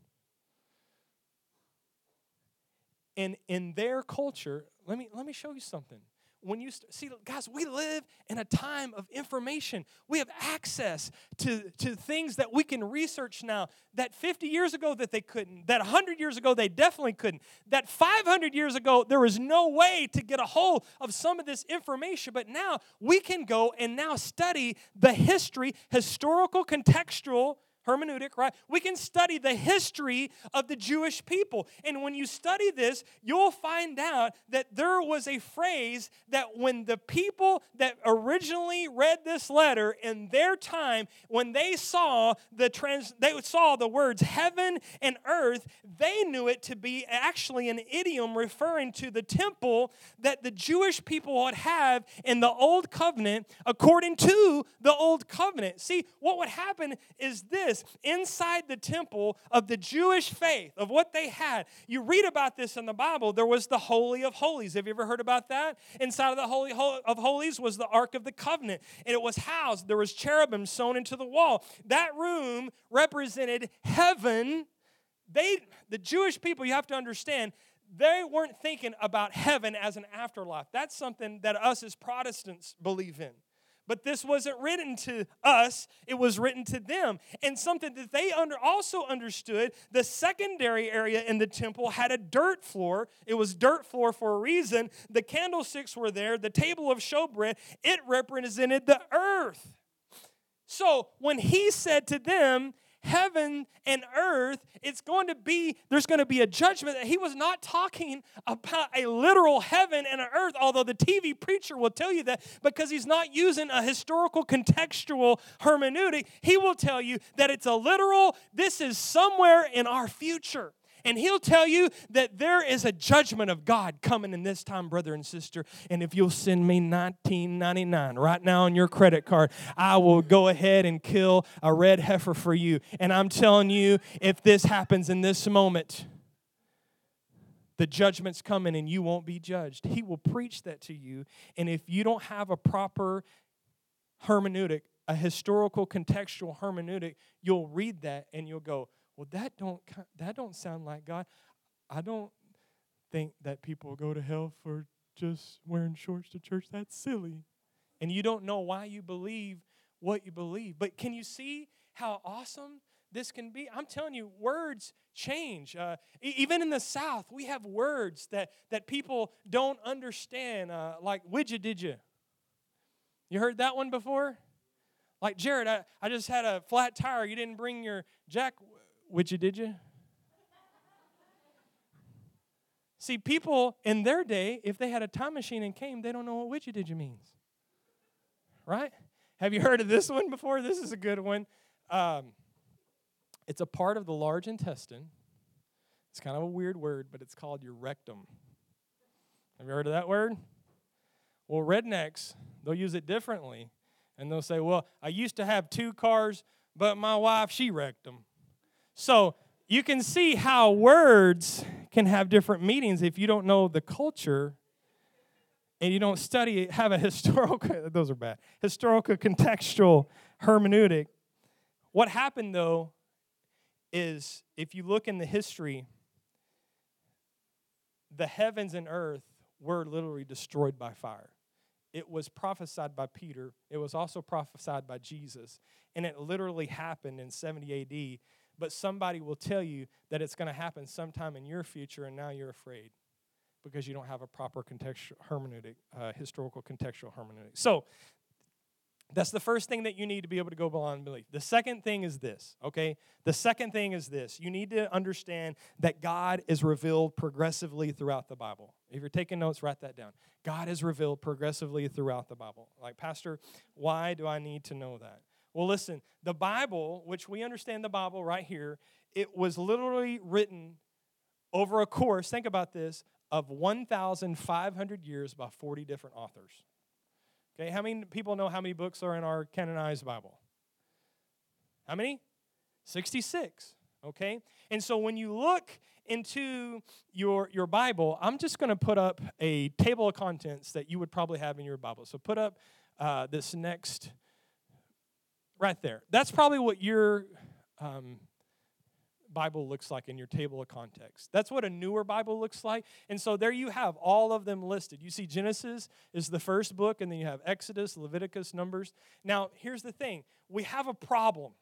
And in their culture, let me, let me show you something. When you st- see, guys, we live in a time of information. We have access to, to things that we can research now that 50 years ago that they couldn't, that 100 years ago they definitely couldn't, that 500 years ago there was no way to get a hold of some of this information. But now we can go and now study the history, historical, contextual hermeneutic, right? We can study the history of the Jewish people. And when you study this, you'll find out that there was a phrase that when the people that originally read this letter in their time, when they saw the trans they saw the words heaven and earth, they knew it to be actually an idiom referring to the temple that the Jewish people would have in the old covenant according to the old covenant. See, what would happen is this this inside the temple of the Jewish faith, of what they had. You read about this in the Bible. There was the Holy of Holies. Have you ever heard about that? Inside of the Holy of Holies was the Ark of the Covenant, and it was housed. There was cherubim sewn into the wall. That room represented heaven. They, the Jewish people, you have to understand, they weren't thinking about heaven as an afterlife. That's something that us as Protestants believe in. But this wasn't written to us, it was written to them. And something that they under, also understood the secondary area in the temple had a dirt floor. It was dirt floor for a reason. The candlesticks were there, the table of showbread, it represented the earth. So when he said to them, heaven and earth, it's going to be, there's going to be a judgment. He was not talking about a literal heaven and an earth, although the TV preacher will tell you that because he's not using a historical contextual hermeneutic. He will tell you that it's a literal, this is somewhere in our future. And he'll tell you that there is a judgment of God coming in this time, brother and sister. And if you'll send me 1999 right now on your credit card, I will go ahead and kill a red heifer for you. And I'm telling you, if this happens in this moment, the judgment's coming and you won't be judged. He will preach that to you. And if you don't have a proper hermeneutic, a historical contextual hermeneutic, you'll read that and you'll go, well that don't that don't sound like god. I don't think that people go to hell for just wearing shorts to church. That's silly. And you don't know why you believe what you believe. But can you see how awesome this can be? I'm telling you words change. Uh, even in the south we have words that that people don't understand uh, like widget did you you heard that one before? Like jared I, I just had a flat tire. You didn't bring your jack would you, did you? See, people in their day, if they had a time machine and came, they don't know what widget did you means. Right? Have you heard of this one before? This is a good one. Um, it's a part of the large intestine. It's kind of a weird word, but it's called your rectum. Have you heard of that word? Well, rednecks, they'll use it differently. And they'll say, Well, I used to have two cars, but my wife, she wrecked them. So you can see how words can have different meanings if you don't know the culture and you don't study it, have a historical, those are bad, historical contextual hermeneutic. What happened though is if you look in the history, the heavens and earth were literally destroyed by fire. It was prophesied by Peter, it was also prophesied by Jesus, and it literally happened in 70 AD but somebody will tell you that it's going to happen sometime in your future, and now you're afraid because you don't have a proper contextual hermeneutic, uh, historical contextual hermeneutic. So that's the first thing that you need to be able to go beyond belief. The second thing is this, okay? The second thing is this. You need to understand that God is revealed progressively throughout the Bible. If you're taking notes, write that down. God is revealed progressively throughout the Bible. Like, Pastor, why do I need to know that? Well, listen, the Bible, which we understand the Bible right here, it was literally written over a course, think about this, of 1,500 years by 40 different authors. Okay, how many people know how many books are in our canonized Bible? How many? 66. Okay? And so when you look into your, your Bible, I'm just going to put up a table of contents that you would probably have in your Bible. So put up uh, this next right there. That's probably what your um, Bible looks like in your table of context. That's what a newer Bible looks like. And so there you have all of them listed. You see, Genesis is the first book, and then you have Exodus, Leviticus, Numbers. Now, here's the thing we have a problem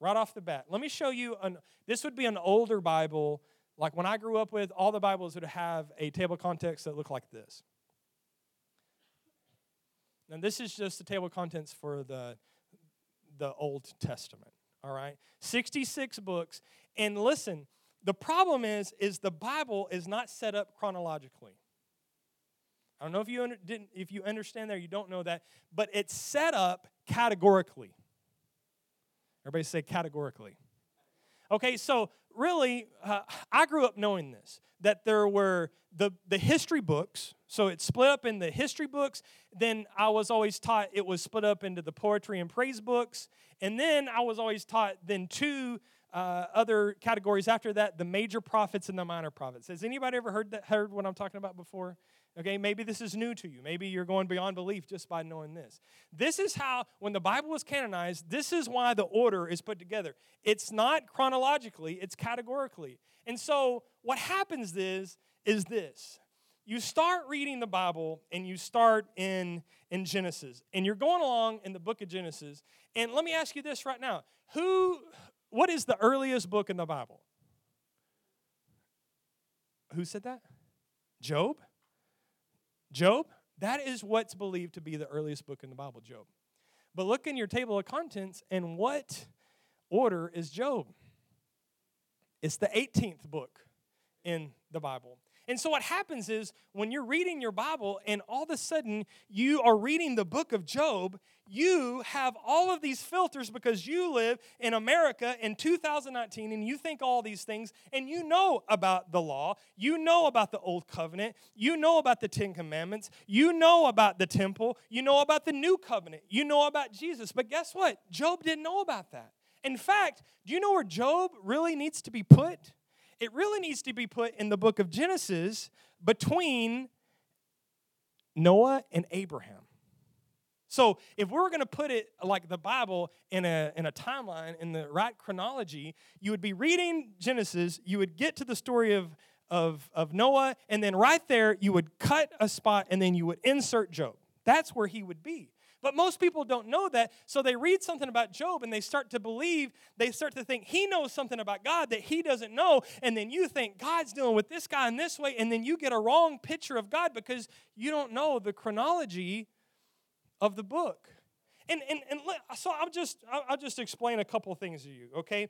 right off the bat. Let me show you an, this would be an older Bible. Like when I grew up with, all the Bibles would have a table of context that looked like this. And this is just the table of contents for the, the Old Testament. All right? 66 books. And listen, the problem is, is the Bible is not set up chronologically. I don't know if you under, didn't if you understand there, you don't know that, but it's set up categorically. Everybody say categorically. Okay, so really, uh, I grew up knowing this that there were the, the history books. So it's split up in the history books. Then I was always taught it was split up into the poetry and praise books. And then I was always taught then two uh, other categories after that the major prophets and the minor prophets. Has anybody ever heard, that, heard what I'm talking about before? Okay, maybe this is new to you. Maybe you're going beyond belief just by knowing this. This is how, when the Bible was canonized, this is why the order is put together. It's not chronologically, it's categorically. And so what happens is, is this. You start reading the Bible and you start in, in Genesis. And you're going along in the book of Genesis. And let me ask you this right now. Who, what is the earliest book in the Bible? Who said that? Job? Job, that is what's believed to be the earliest book in the Bible, Job. But look in your table of contents, and what order is Job? It's the 18th book in the Bible. And so what happens is when you're reading your Bible and all of a sudden you are reading the book of Job, you have all of these filters because you live in America in 2019 and you think all these things and you know about the law, you know about the old covenant, you know about the 10 commandments, you know about the temple, you know about the new covenant, you know about Jesus. But guess what? Job didn't know about that. In fact, do you know where Job really needs to be put? It really needs to be put in the book of Genesis between Noah and Abraham. So, if we are going to put it like the Bible in a, in a timeline, in the right chronology, you would be reading Genesis, you would get to the story of, of, of Noah, and then right there, you would cut a spot and then you would insert Job. That's where he would be. But most people don't know that, so they read something about Job and they start to believe, they start to think he knows something about God that he doesn't know, and then you think God's dealing with this guy in this way, and then you get a wrong picture of God because you don't know the chronology of the book. And, and, and so I'll just, I'll just explain a couple things to you, okay?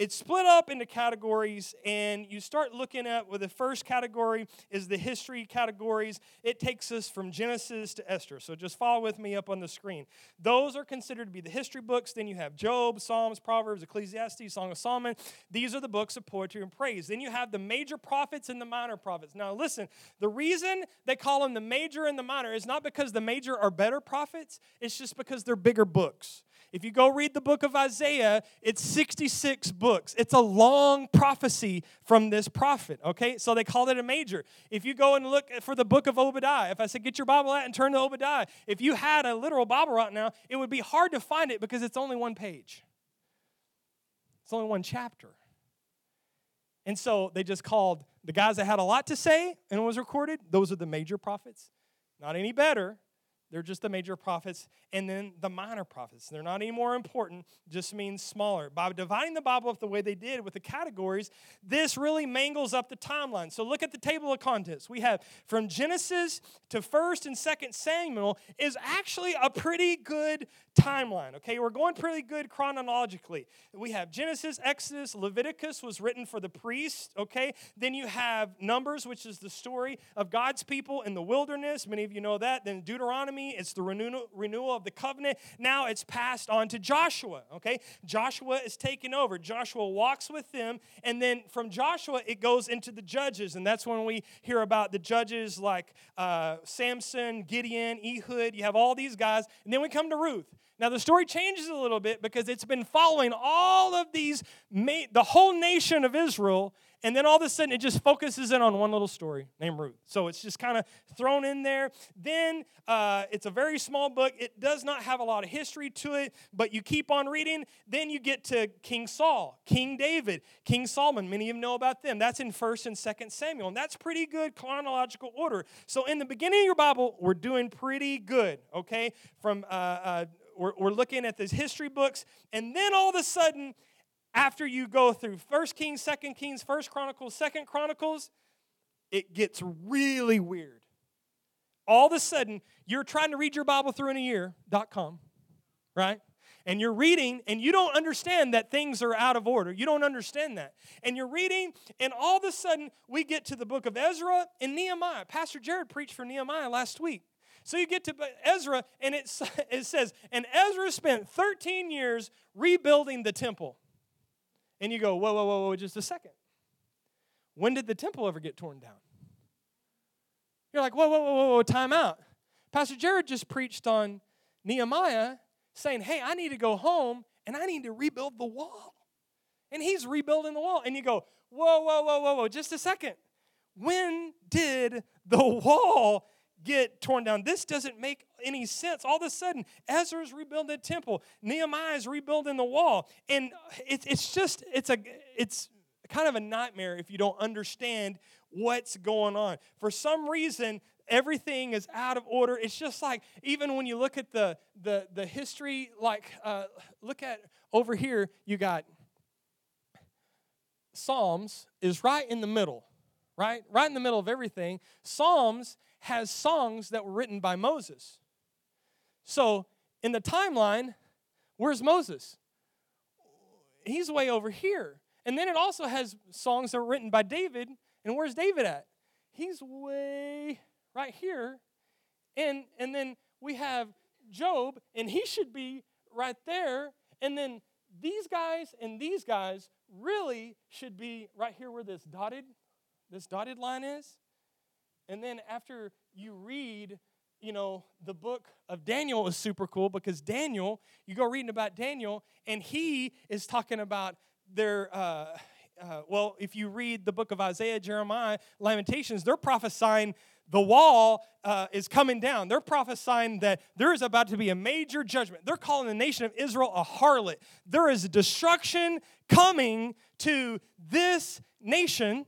It's split up into categories and you start looking at well the first category is the history categories. It takes us from genesis to esther. So just follow with me up on the screen. Those are considered to be the history books. Then you have job psalms proverbs ecclesiastes song of solomon. These are the books of poetry and praise. Then you have the major prophets and the minor prophets. Now listen the reason they call them the major and the minor is not because the major are better prophets. It's just because they're bigger books if you go read the book of Isaiah, it's 66 books. It's a long prophecy from this prophet, okay? So they called it a major. If you go and look for the book of Obadiah, if I said get your Bible out and turn to Obadiah, if you had a literal Bible right now, it would be hard to find it because it's only one page. It's only one chapter. And so they just called the guys that had a lot to say and was recorded, those are the major prophets. Not any better, they're just the major prophets. And then the minor prophets. They're not any more important, just means smaller. By dividing the Bible up the way they did with the categories, this really mangles up the timeline. So look at the table of contents. We have from Genesis to 1st and 2nd Samuel is actually a pretty good timeline. Okay, we're going pretty good chronologically. We have Genesis, Exodus, Leviticus was written for the priests. Okay, then you have Numbers, which is the story of God's people in the wilderness. Many of you know that. Then Deuteronomy, it's the renewal, of the covenant. Now it's passed on to Joshua, okay? Joshua is taken over. Joshua walks with them, and then from Joshua, it goes into the judges, and that's when we hear about the judges like uh, Samson, Gideon, Ehud. You have all these guys, and then we come to Ruth. Now, the story changes a little bit because it's been following all of these, the whole nation of Israel and then all of a sudden it just focuses in on one little story named Ruth. So it's just kind of thrown in there. Then uh, it's a very small book. It does not have a lot of history to it, but you keep on reading. Then you get to King Saul, King David, King Solomon. Many of you know about them. That's in 1st and 2nd Samuel, and that's pretty good chronological order. So in the beginning of your Bible, we're doing pretty good, okay? From uh, uh, we're, we're looking at these history books, and then all of a sudden, after you go through First Kings, Second Kings, First Chronicles, Second Chronicles, it gets really weird. All of a sudden, you're trying to read your Bible through in a year.com, right? And you're reading, and you don't understand that things are out of order. You don't understand that. And you're reading, and all of a sudden, we get to the book of Ezra and Nehemiah. Pastor Jared preached for Nehemiah last week. So you get to Ezra, and it, it says, and Ezra spent 13 years rebuilding the temple. And you go, whoa, whoa, whoa, whoa, just a second. When did the temple ever get torn down? You're like, whoa, whoa, whoa, whoa, time out. Pastor Jared just preached on Nehemiah saying, hey, I need to go home and I need to rebuild the wall. And he's rebuilding the wall. And you go, whoa, whoa, whoa, whoa, whoa, just a second. When did the wall get torn down. This doesn't make any sense. All of a sudden, Ezra's rebuilding the temple, Nehemiah's rebuilding the wall. And it's, it's just, it's a, it's kind of a nightmare if you don't understand what's going on. For some reason, everything is out of order. It's just like, even when you look at the, the, the history, like, uh, look at over here, you got Psalms is right in the middle, right? Right in the middle of everything. Psalms has songs that were written by Moses. So in the timeline, where's Moses? He's way over here. And then it also has songs that were written by David. And where's David at? He's way right here. And, and then we have Job, and he should be right there. And then these guys and these guys really should be right here where this dotted, this dotted line is. And then after you read, you know, the book of Daniel is super cool because Daniel, you go reading about Daniel, and he is talking about their. Uh, uh, well, if you read the book of Isaiah, Jeremiah, Lamentations, they're prophesying the wall uh, is coming down. They're prophesying that there is about to be a major judgment. They're calling the nation of Israel a harlot. There is destruction coming to this nation.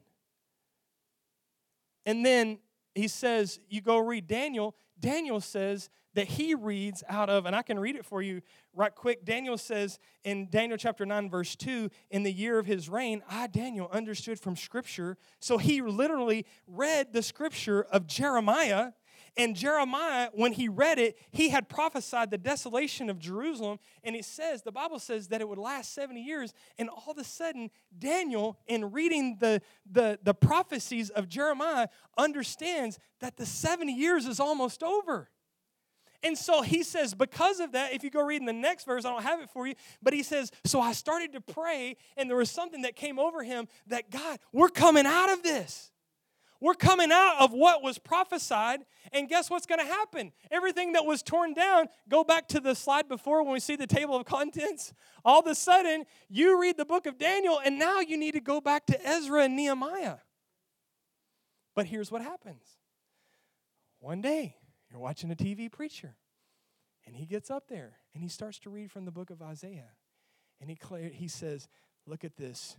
And then he says, you go read Daniel. Daniel says that he reads out of, and I can read it for you right quick. Daniel says in Daniel chapter 9, verse 2, in the year of his reign, I, Daniel, understood from scripture. So he literally read the scripture of Jeremiah and Jeremiah, when he read it, he had prophesied the desolation of Jerusalem. And it says, the Bible says that it would last 70 years. And all of a sudden, Daniel, in reading the, the, the prophecies of Jeremiah, understands that the 70 years is almost over. And so he says, because of that, if you go read in the next verse, I don't have it for you, but he says, So I started to pray, and there was something that came over him that God, we're coming out of this. We're coming out of what was prophesied, and guess what's going to happen? Everything that was torn down, go back to the slide before when we see the table of contents. All of a sudden, you read the book of Daniel, and now you need to go back to Ezra and Nehemiah. But here's what happens one day, you're watching a TV preacher, and he gets up there and he starts to read from the book of Isaiah. And he, he says, Look at this.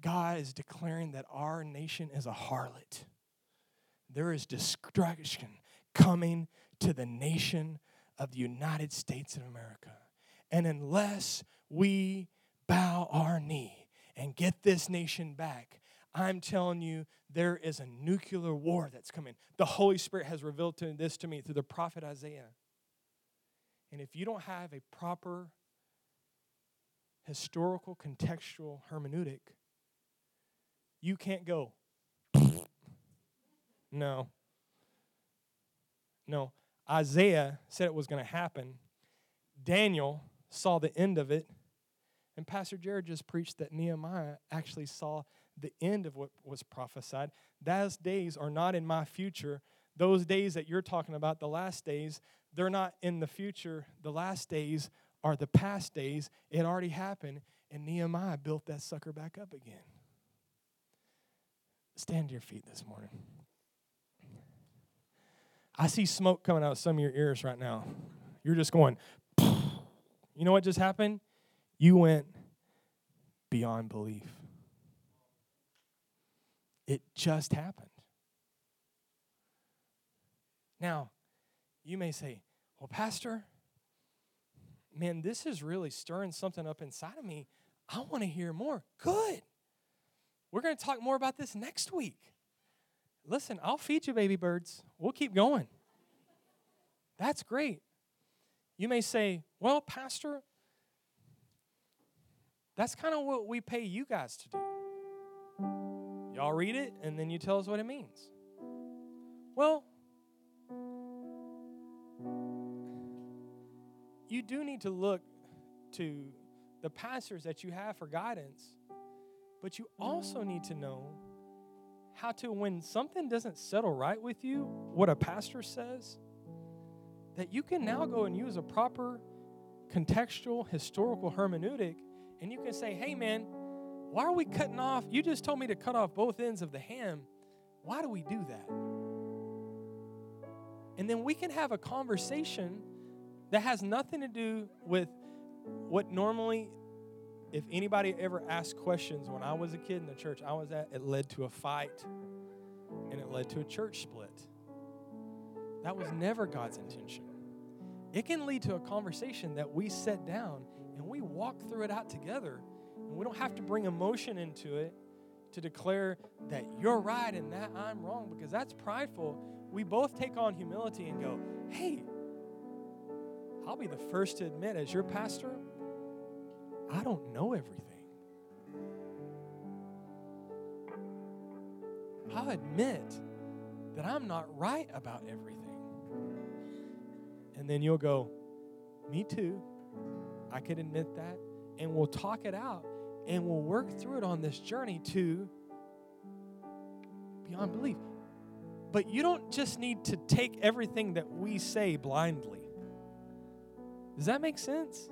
God is declaring that our nation is a harlot. There is destruction coming to the nation of the United States of America. And unless we bow our knee and get this nation back, I'm telling you, there is a nuclear war that's coming. The Holy Spirit has revealed to this to me through the prophet Isaiah. And if you don't have a proper historical contextual hermeneutic, you can't go. no. No. Isaiah said it was going to happen. Daniel saw the end of it. And Pastor Jared just preached that Nehemiah actually saw the end of what was prophesied. Those days are not in my future. Those days that you're talking about, the last days, they're not in the future. The last days are the past days. It already happened, and Nehemiah built that sucker back up again. Stand to your feet this morning. I see smoke coming out of some of your ears right now. You're just going, you know what just happened? You went beyond belief. It just happened. Now, you may say, well, Pastor, man, this is really stirring something up inside of me. I want to hear more. Good. We're going to talk more about this next week. Listen, I'll feed you, baby birds. We'll keep going. That's great. You may say, well, Pastor, that's kind of what we pay you guys to do. Y'all read it, and then you tell us what it means. Well, you do need to look to the pastors that you have for guidance, but you also need to know how to, when something doesn't settle right with you, what a pastor says, that you can now go and use a proper contextual historical hermeneutic and you can say, hey man, why are we cutting off? You just told me to cut off both ends of the ham. Why do we do that? And then we can have a conversation that has nothing to do with what normally, if anybody ever asked questions when I was a kid in the church I was at, it led to a fight and it led to a church split. That was never God's intention. It can lead to a conversation that we set down and we walk through it out together. And we don't have to bring emotion into it to declare that you're right and that I'm wrong because that's prideful. We both take on humility and go, hey, I'll be the first to admit, as your pastor, I don't know everything. I'll admit that I'm not right about everything. And then you'll go, Me too. I can admit that. And we'll talk it out and we'll work through it on this journey to beyond belief. But you don't just need to take everything that we say blindly. Does that make sense?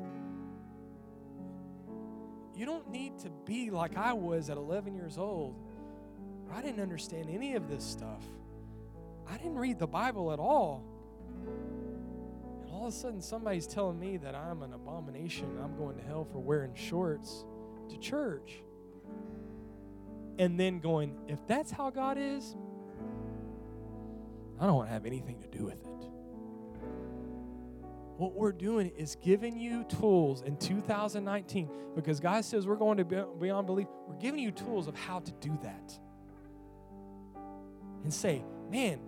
You don't need to be like I was at 11 years old. I didn't understand any of this stuff. I didn't read the Bible at all And all of a sudden somebody's telling me that I'm an abomination, I'm going to hell for wearing shorts to church. And then going, if that's how God is, I don't want to have anything to do with it. What we're doing is giving you tools in 2019 because God says we're going to be beyond belief. We're giving you tools of how to do that. And say, man,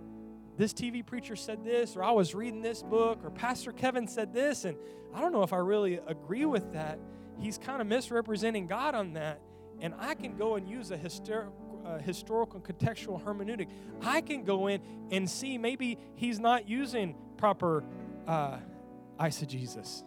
this TV preacher said this, or I was reading this book, or Pastor Kevin said this, and I don't know if I really agree with that. He's kind of misrepresenting God on that. And I can go and use a uh, historical contextual hermeneutic. I can go in and see maybe he's not using proper uh, eisegesis.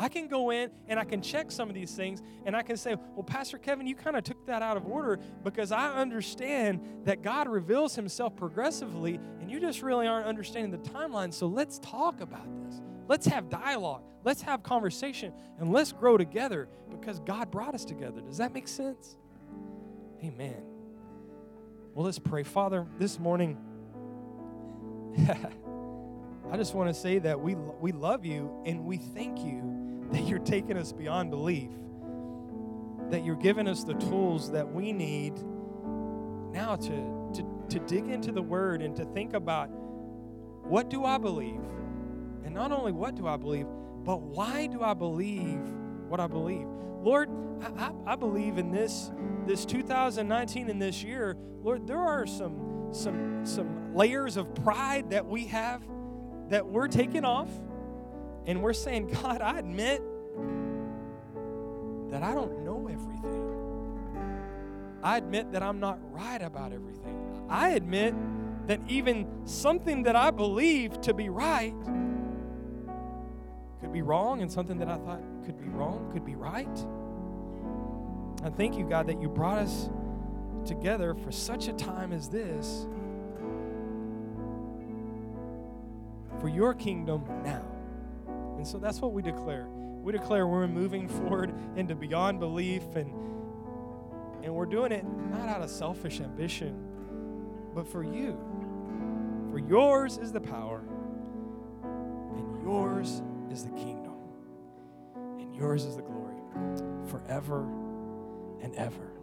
I can go in and I can check some of these things and I can say, well, Pastor Kevin, you kind of took that out of order because I understand that God reveals himself progressively and you just really aren't understanding the timeline. So let's talk about this. Let's have dialogue. Let's have conversation and let's grow together because God brought us together. Does that make sense? Amen. Well, let's pray. Father, this morning, I just want to say that we, we love you and we thank you that you're taking us beyond belief, that you're giving us the tools that we need now to, to, to dig into the Word and to think about what do I believe? And not only what do I believe, but why do I believe what I believe? Lord, I, I, I believe in this, this 2019 and this year, Lord, there are some, some, some layers of pride that we have that we're taking off and we're saying, God, I admit that I don't know everything. I admit that I'm not right about everything. I admit that even something that I believe to be right could be wrong, and something that I thought could be wrong could be right. I thank you, God, that you brought us together for such a time as this for your kingdom now. And so that's what we declare. We declare we're moving forward into beyond belief and and we're doing it not out of selfish ambition, but for you. For yours is the power, and yours is the kingdom, and yours is the glory forever and ever.